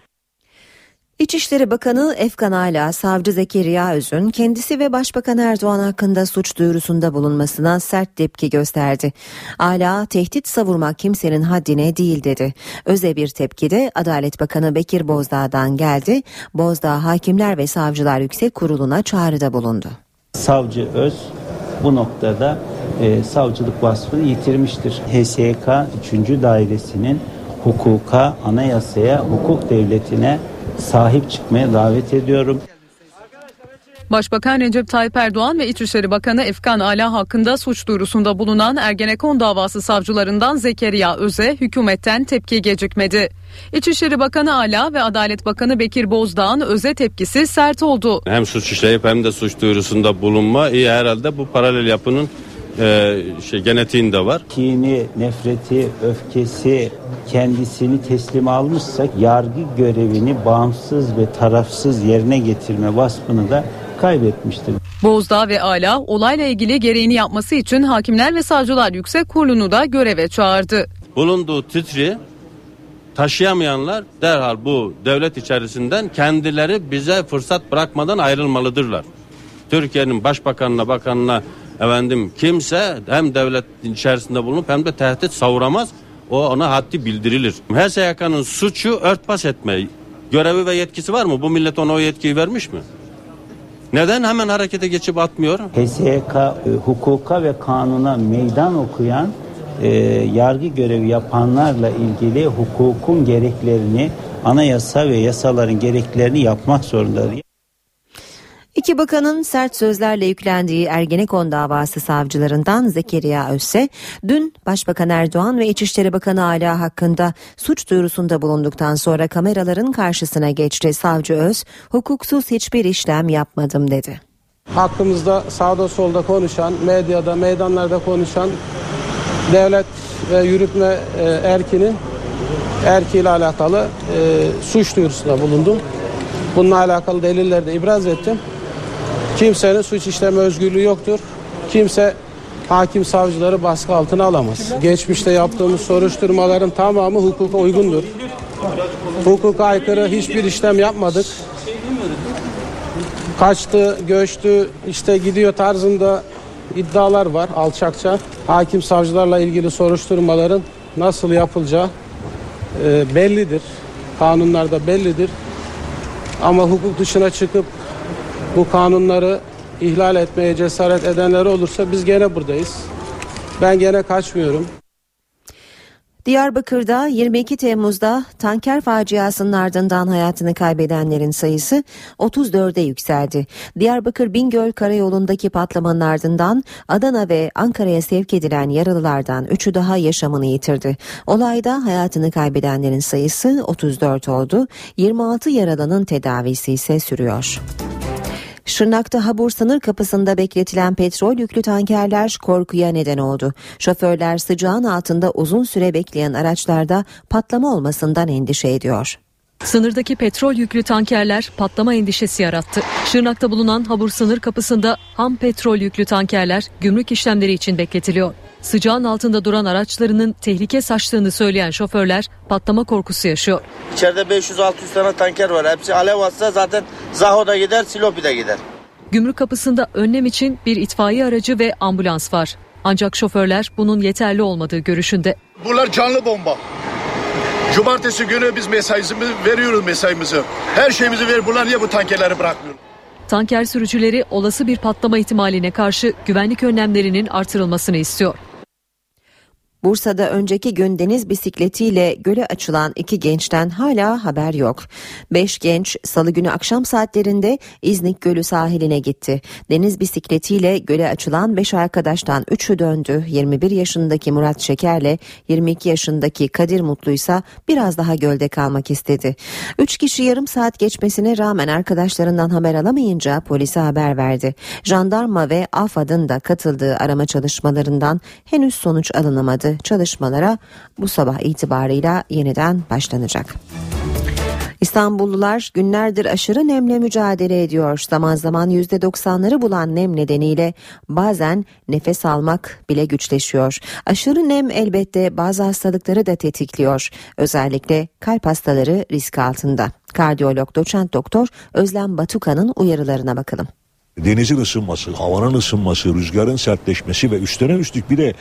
İçişleri Bakanı Efkan Ala, Savcı Zekeriya Öz'ün kendisi ve Başbakan Erdoğan hakkında suç duyurusunda bulunmasına sert tepki gösterdi. Ala, tehdit savurmak kimsenin haddine değil dedi. Öz'e bir tepki de Adalet Bakanı Bekir Bozdağ'dan geldi. Bozdağ Hakimler ve Savcılar Yüksek Kurulu'na çağrıda bulundu. Savcı Öz bu noktada e, savcılık vasfını yitirmiştir. HSK 3. Dairesi'nin hukuka, anayasaya, hukuk devletine sahip çıkmaya davet ediyorum. Başbakan Recep Tayyip Erdoğan ve İçişleri Bakanı Efkan Ala hakkında suç duyurusunda bulunan Ergenekon davası savcılarından Zekeriya Öz'e hükümetten tepki gecikmedi. İçişleri Bakanı Ala ve Adalet Bakanı Bekir Bozdağ'ın Öz'e tepkisi sert oldu. Hem suç işleyip hem de suç duyurusunda bulunma iyi herhalde bu paralel yapının e, şey genetiğinde var. Kini, nefreti, öfkesi kendisini teslim almışsa yargı görevini bağımsız ve tarafsız yerine getirme vasfını da kaybetmiştir. Bozdağ ve Ala olayla ilgili gereğini yapması için Hakimler ve Savcılar Yüksek Kurulu'nu da göreve çağırdı. Bulunduğu titri taşıyamayanlar derhal bu devlet içerisinden kendileri bize fırsat bırakmadan ayrılmalıdırlar. Türkiye'nin başbakanına, bakanına efendim kimse hem devlet içerisinde bulunup hem de tehdit savuramaz. O ona haddi bildirilir. HSYK'nın suçu örtbas etme. Görevi ve yetkisi var mı? Bu millet ona o yetkiyi vermiş mi? Neden hemen harekete geçip atmıyor? HSYK e, hukuka ve kanuna meydan okuyan e, yargı görevi yapanlarla ilgili hukukun gereklerini anayasa ve yasaların gereklerini yapmak zorundadır. İki bakanın sert sözlerle yüklendiği Ergenekon davası savcılarından Zekeriya Özse, dün Başbakan Erdoğan ve İçişleri Bakanı Ala hakkında suç duyurusunda bulunduktan sonra kameraların karşısına geçti. Savcı Öz, hukuksuz hiçbir işlem yapmadım dedi. Hakkımızda sağda solda konuşan, medyada, meydanlarda konuşan devlet ve yürütme e, erkinin erkiyle alakalı e, suç duyurusunda bulundum. Bununla alakalı delilleri de ibraz ettim. Kimsenin suç işleme özgürlüğü yoktur. Kimse hakim savcıları baskı altına alamaz. Geçmişte yaptığımız soruşturmaların tamamı hukuka uygundur. Hukuka aykırı hiçbir işlem yapmadık. Kaçtı, göçtü, işte gidiyor tarzında iddialar var alçakça. Hakim savcılarla ilgili soruşturmaların nasıl yapılacağı e, bellidir. Kanunlarda bellidir. Ama hukuk dışına çıkıp bu kanunları ihlal etmeye cesaret edenler olursa biz gene buradayız. Ben gene kaçmıyorum. Diyarbakır'da 22 Temmuz'da tanker faciasının ardından hayatını kaybedenlerin sayısı 34'e yükseldi. Diyarbakır Bingöl Karayolu'ndaki patlamanın ardından Adana ve Ankara'ya sevk edilen yaralılardan 3'ü daha yaşamını yitirdi. Olayda hayatını kaybedenlerin sayısı 34 oldu. 26 yaralının tedavisi ise sürüyor. Şırnak'ta Habur sınır kapısında bekletilen petrol yüklü tankerler korkuya neden oldu. Şoförler sıcağın altında uzun süre bekleyen araçlarda patlama olmasından endişe ediyor. Sınırdaki petrol yüklü tankerler patlama endişesi yarattı. Şırnak'ta bulunan Habur sınır kapısında ham petrol yüklü tankerler gümrük işlemleri için bekletiliyor. Sıcağın altında duran araçlarının tehlike saçtığını söyleyen şoförler patlama korkusu yaşıyor. İçeride 500-600 tane tanker var. Hepsi alev atsa zaten Zaho'da gider, Silopi'de gider. Gümrük kapısında önlem için bir itfaiye aracı ve ambulans var. Ancak şoförler bunun yeterli olmadığı görüşünde. Bunlar canlı bomba. Cumartesi günü biz mesaimizi veriyoruz mesaimizi. Her şeyimizi ver. Bunlar niye bu tankerleri bırakmıyor? Tanker sürücüleri olası bir patlama ihtimaline karşı güvenlik önlemlerinin artırılmasını istiyor. Bursa'da önceki gün deniz bisikletiyle göle açılan iki gençten hala haber yok. Beş genç salı günü akşam saatlerinde İznik Gölü sahiline gitti. Deniz bisikletiyle göle açılan beş arkadaştan üçü döndü. 21 yaşındaki Murat Şeker'le 22 yaşındaki Kadir Mutlu ise biraz daha gölde kalmak istedi. Üç kişi yarım saat geçmesine rağmen arkadaşlarından haber alamayınca polise haber verdi. Jandarma ve AFAD'ın da katıldığı arama çalışmalarından henüz sonuç alınamadı çalışmalara bu sabah itibarıyla yeniden başlanacak. İstanbullular günlerdir aşırı nemle mücadele ediyor. Zaman zaman %90'ları bulan nem nedeniyle bazen nefes almak bile güçleşiyor. Aşırı nem elbette bazı hastalıkları da tetikliyor. Özellikle kalp hastaları risk altında. Kardiyolog doçent doktor Özlem Batuka'nın uyarılarına bakalım denizin ısınması, havanın ısınması, rüzgarın sertleşmesi ve üstüne üstlük bir de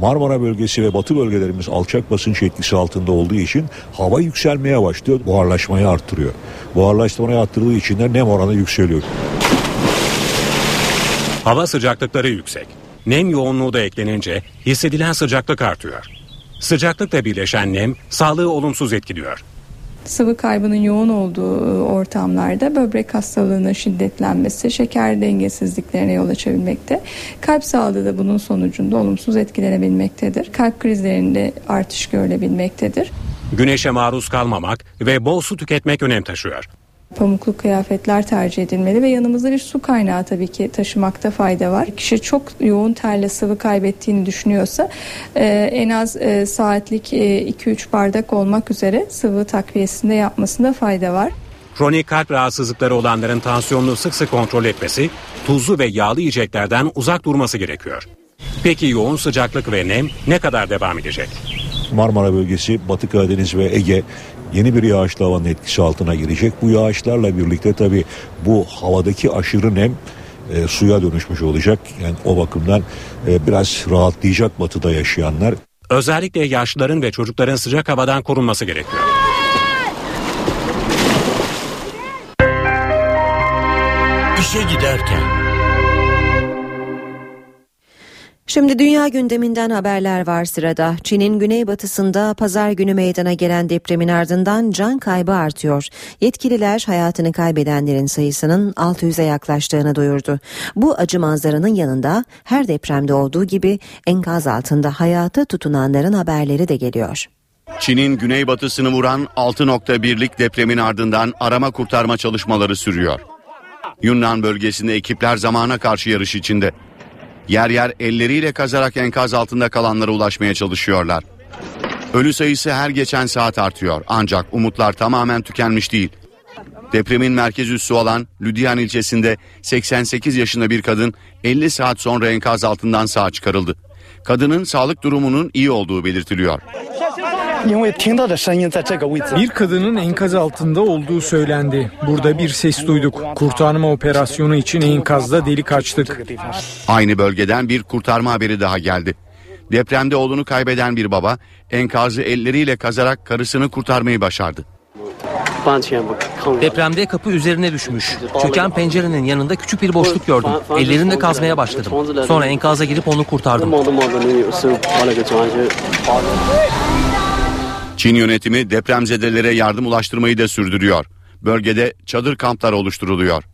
Marmara bölgesi ve batı bölgelerimiz alçak basınç etkisi altında olduğu için hava yükselmeye başlıyor. Buharlaşmayı arttırıyor. Buharlaşmayı arttırdığı için de nem oranı yükseliyor. Hava sıcaklıkları yüksek. Nem yoğunluğu da eklenince hissedilen sıcaklık artıyor. Sıcaklıkla birleşen nem sağlığı olumsuz etkiliyor sıvı kaybının yoğun olduğu e, ortamlarda böbrek hastalığının şiddetlenmesi, şeker dengesizliklerine yol açabilmekte. Kalp sağlığı da bunun sonucunda olumsuz etkilenebilmektedir. Kalp krizlerinde artış görülebilmektedir. Güneşe maruz kalmamak ve bol su tüketmek önem taşıyor pamuklu kıyafetler tercih edilmeli ve yanımızda bir su kaynağı tabii ki taşımakta fayda var. Kişi çok yoğun terle sıvı kaybettiğini düşünüyorsa e, en az e, saatlik e, 2-3 bardak olmak üzere sıvı takviyesinde yapmasında fayda var. Kronik kalp rahatsızlıkları olanların tansiyonunu sık sık kontrol etmesi, tuzlu ve yağlı yiyeceklerden uzak durması gerekiyor. Peki yoğun sıcaklık ve nem ne kadar devam edecek? Marmara bölgesi, Batı Karadeniz ve Ege yeni bir yağışlı havanın etkisi altına girecek. Bu yağışlarla birlikte tabi bu havadaki aşırı nem e, suya dönüşmüş olacak. Yani o bakımdan e, biraz rahatlayacak batıda yaşayanlar. Özellikle yaşlıların ve çocukların sıcak havadan korunması gerekiyor. İşe giderken. Şimdi dünya gündeminden haberler var sırada. Çin'in güneybatısında pazar günü meydana gelen depremin ardından can kaybı artıyor. Yetkililer hayatını kaybedenlerin sayısının 600'e yaklaştığını duyurdu. Bu acı manzaranın yanında her depremde olduğu gibi enkaz altında hayata tutunanların haberleri de geliyor. Çin'in güneybatısını vuran 6.1'lik depremin ardından arama kurtarma çalışmaları sürüyor. Yunnan bölgesinde ekipler zamana karşı yarış içinde. Yer yer elleriyle kazarak enkaz altında kalanlara ulaşmaya çalışıyorlar. Ölü sayısı her geçen saat artıyor ancak umutlar tamamen tükenmiş değil. Depremin merkez üssü olan Lüdyan ilçesinde 88 yaşında bir kadın 50 saat sonra enkaz altından sağ çıkarıldı. Kadının sağlık durumunun iyi olduğu belirtiliyor. Bir kadının enkaz altında olduğu söylendi. Burada bir ses duyduk. Kurtarma operasyonu için enkazda delik açtık. Aynı bölgeden bir kurtarma haberi daha geldi. Depremde oğlunu kaybeden bir baba enkazı elleriyle kazarak karısını kurtarmayı başardı. Depremde kapı üzerine düşmüş. Çöken pencerenin yanında küçük bir boşluk gördüm. Ellerimle kazmaya başladım. Sonra enkaza girip onu kurtardım. Çin yönetimi depremzedelere yardım ulaştırmayı da sürdürüyor. Bölgede çadır kamplar oluşturuluyor.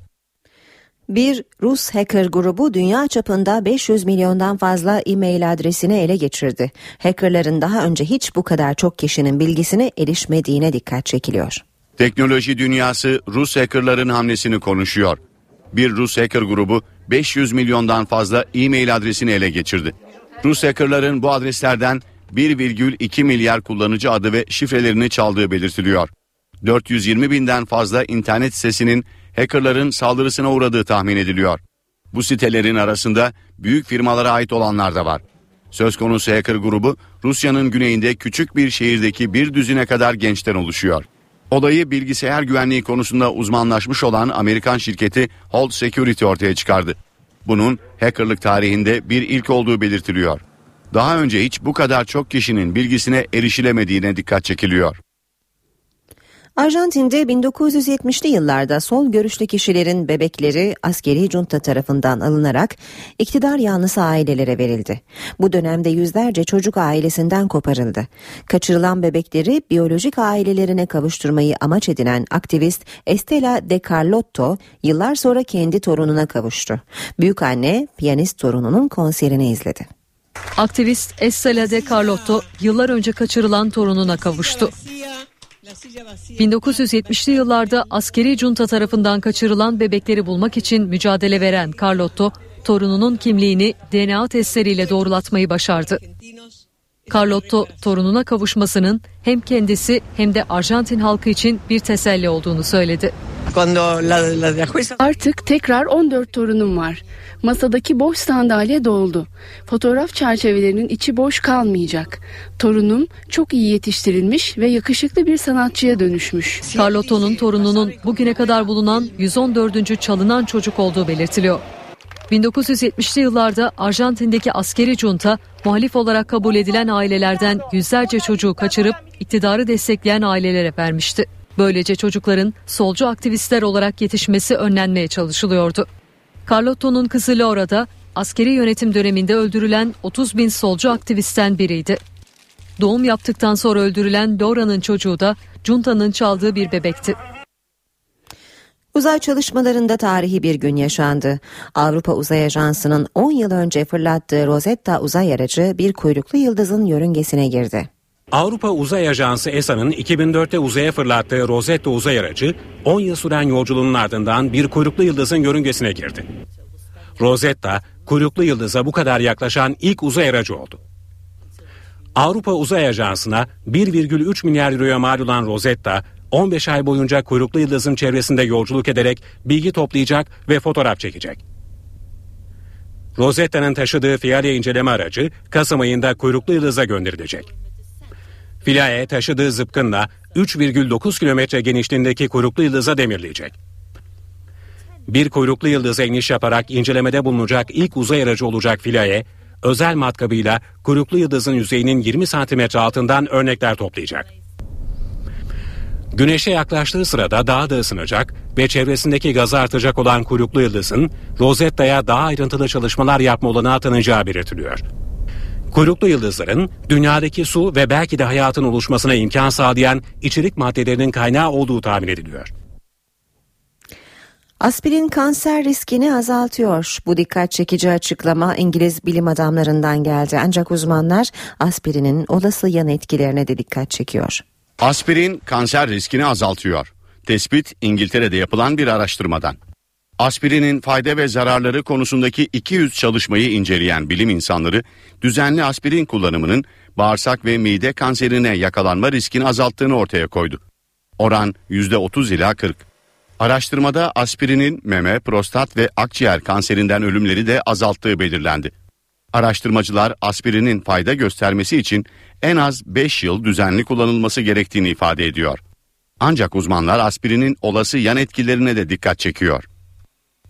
Bir Rus hacker grubu dünya çapında 500 milyondan fazla e-mail adresini ele geçirdi. Hackerların daha önce hiç bu kadar çok kişinin bilgisine erişmediğine dikkat çekiliyor. Teknoloji dünyası Rus hackerların hamlesini konuşuyor. Bir Rus hacker grubu 500 milyondan fazla e-mail adresini ele geçirdi. Rus hackerların bu adreslerden 1,2 milyar kullanıcı adı ve şifrelerini çaldığı belirtiliyor. 420 binden fazla internet sitesinin hackerların saldırısına uğradığı tahmin ediliyor. Bu sitelerin arasında büyük firmalara ait olanlar da var. Söz konusu hacker grubu Rusya'nın güneyinde küçük bir şehirdeki bir düzine kadar gençten oluşuyor. Olayı bilgisayar güvenliği konusunda uzmanlaşmış olan Amerikan şirketi Hold Security ortaya çıkardı. Bunun hackerlık tarihinde bir ilk olduğu belirtiliyor. Daha önce hiç bu kadar çok kişinin bilgisine erişilemediğine dikkat çekiliyor. Arjantin'de 1970'li yıllarda sol görüşlü kişilerin bebekleri askeri junta tarafından alınarak iktidar yanlısı ailelere verildi. Bu dönemde yüzlerce çocuk ailesinden koparıldı. Kaçırılan bebekleri biyolojik ailelerine kavuşturmayı amaç edinen aktivist Estela de Carlotto yıllar sonra kendi torununa kavuştu. Büyük anne piyanist torununun konserini izledi. Aktivist Estela Carlotto yıllar önce kaçırılan torununa kavuştu. 1970'li yıllarda askeri junta tarafından kaçırılan bebekleri bulmak için mücadele veren Carlotto, torununun kimliğini DNA testleriyle doğrulatmayı başardı. Carlotto torununa kavuşmasının hem kendisi hem de Arjantin halkı için bir teselli olduğunu söyledi. Artık tekrar 14 torunum var. Masadaki boş sandalye doldu. Fotoğraf çerçevelerinin içi boş kalmayacak. Torunum çok iyi yetiştirilmiş ve yakışıklı bir sanatçıya dönüşmüş. Carlotto'nun torununun bugüne kadar bulunan 114. çalınan çocuk olduğu belirtiliyor. 1970'li yıllarda Arjantin'deki askeri junta muhalif olarak kabul edilen ailelerden yüzlerce çocuğu kaçırıp iktidarı destekleyen ailelere vermişti. Böylece çocukların solcu aktivistler olarak yetişmesi önlenmeye çalışılıyordu. Carlotto'nun kızı Laura da askeri yönetim döneminde öldürülen 30 bin solcu aktivistten biriydi. Doğum yaptıktan sonra öldürülen Laura'nın çocuğu da Junta'nın çaldığı bir bebekti. Uzay çalışmalarında tarihi bir gün yaşandı. Avrupa Uzay Ajansı'nın 10 yıl önce fırlattığı Rosetta uzay aracı bir kuyruklu yıldızın yörüngesine girdi. Avrupa Uzay Ajansı ESA'nın 2004'te uzaya fırlattığı Rosetta uzay aracı 10 yıl süren yolculuğunun ardından bir kuyruklu yıldızın yörüngesine girdi. Rosetta, kuyruklu yıldıza bu kadar yaklaşan ilk uzay aracı oldu. Avrupa Uzay Ajansı'na 1,3 milyar euroya mal olan Rosetta, 15 ay boyunca kuyruklu yıldızın çevresinde yolculuk ederek bilgi toplayacak ve fotoğraf çekecek. Rosetta'nın taşıdığı Fialya inceleme aracı Kasım ayında kuyruklu yıldıza gönderilecek. Filae taşıdığı zıpkınla 3,9 kilometre genişliğindeki kuyruklu yıldıza demirleyecek. Bir kuyruklu yıldıza iniş yaparak incelemede bulunacak ilk uzay aracı olacak Filae, özel matkabıyla kuyruklu yıldızın yüzeyinin 20 santimetre altından örnekler toplayacak. Güneşe yaklaştığı sırada daha da ısınacak ve çevresindeki gazı artacak olan kuyruklu yıldızın Rosetta'ya daha ayrıntılı çalışmalar yapma olanağı tanınacağı belirtiliyor. Kuyruklu yıldızların dünyadaki su ve belki de hayatın oluşmasına imkan sağlayan içerik maddelerinin kaynağı olduğu tahmin ediliyor. Aspirin kanser riskini azaltıyor. Bu dikkat çekici açıklama İngiliz bilim adamlarından geldi. Ancak uzmanlar aspirinin olası yan etkilerine de dikkat çekiyor. Aspirin kanser riskini azaltıyor. Tespit İngiltere'de yapılan bir araştırmadan. Aspirinin fayda ve zararları konusundaki 200 çalışmayı inceleyen bilim insanları düzenli aspirin kullanımının bağırsak ve mide kanserine yakalanma riskini azalttığını ortaya koydu. Oran %30 ila 40. Araştırmada aspirinin meme, prostat ve akciğer kanserinden ölümleri de azalttığı belirlendi. Araştırmacılar aspirinin fayda göstermesi için en az 5 yıl düzenli kullanılması gerektiğini ifade ediyor. Ancak uzmanlar aspirinin olası yan etkilerine de dikkat çekiyor.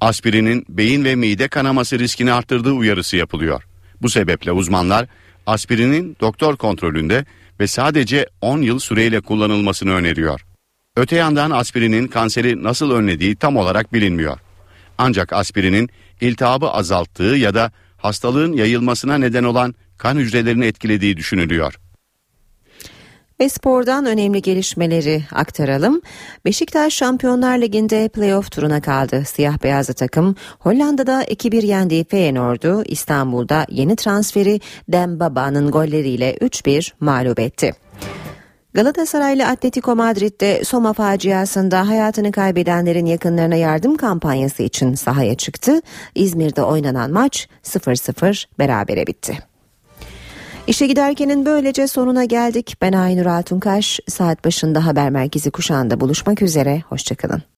Aspirinin beyin ve mide kanaması riskini arttırdığı uyarısı yapılıyor. Bu sebeple uzmanlar aspirinin doktor kontrolünde ve sadece 10 yıl süreyle kullanılmasını öneriyor. Öte yandan aspirinin kanseri nasıl önlediği tam olarak bilinmiyor. Ancak aspirinin iltihabı azalttığı ya da hastalığın yayılmasına neden olan kan hücrelerini etkilediği düşünülüyor. Ve spordan önemli gelişmeleri aktaralım. Beşiktaş Şampiyonlar Ligi'nde playoff turuna kaldı. Siyah beyazlı takım Hollanda'da 2-1 yendiği Feyenoord'u İstanbul'da yeni transferi Dembaba'nın golleriyle 3-1 mağlup etti. Galatasaraylı Atletico Madrid'de Soma faciasında hayatını kaybedenlerin yakınlarına yardım kampanyası için sahaya çıktı. İzmir'de oynanan maç 0-0 berabere bitti. İşe giderkenin böylece sonuna geldik. Ben Aynur Altunkaş. Saat başında haber merkezi kuşağında buluşmak üzere. Hoşçakalın.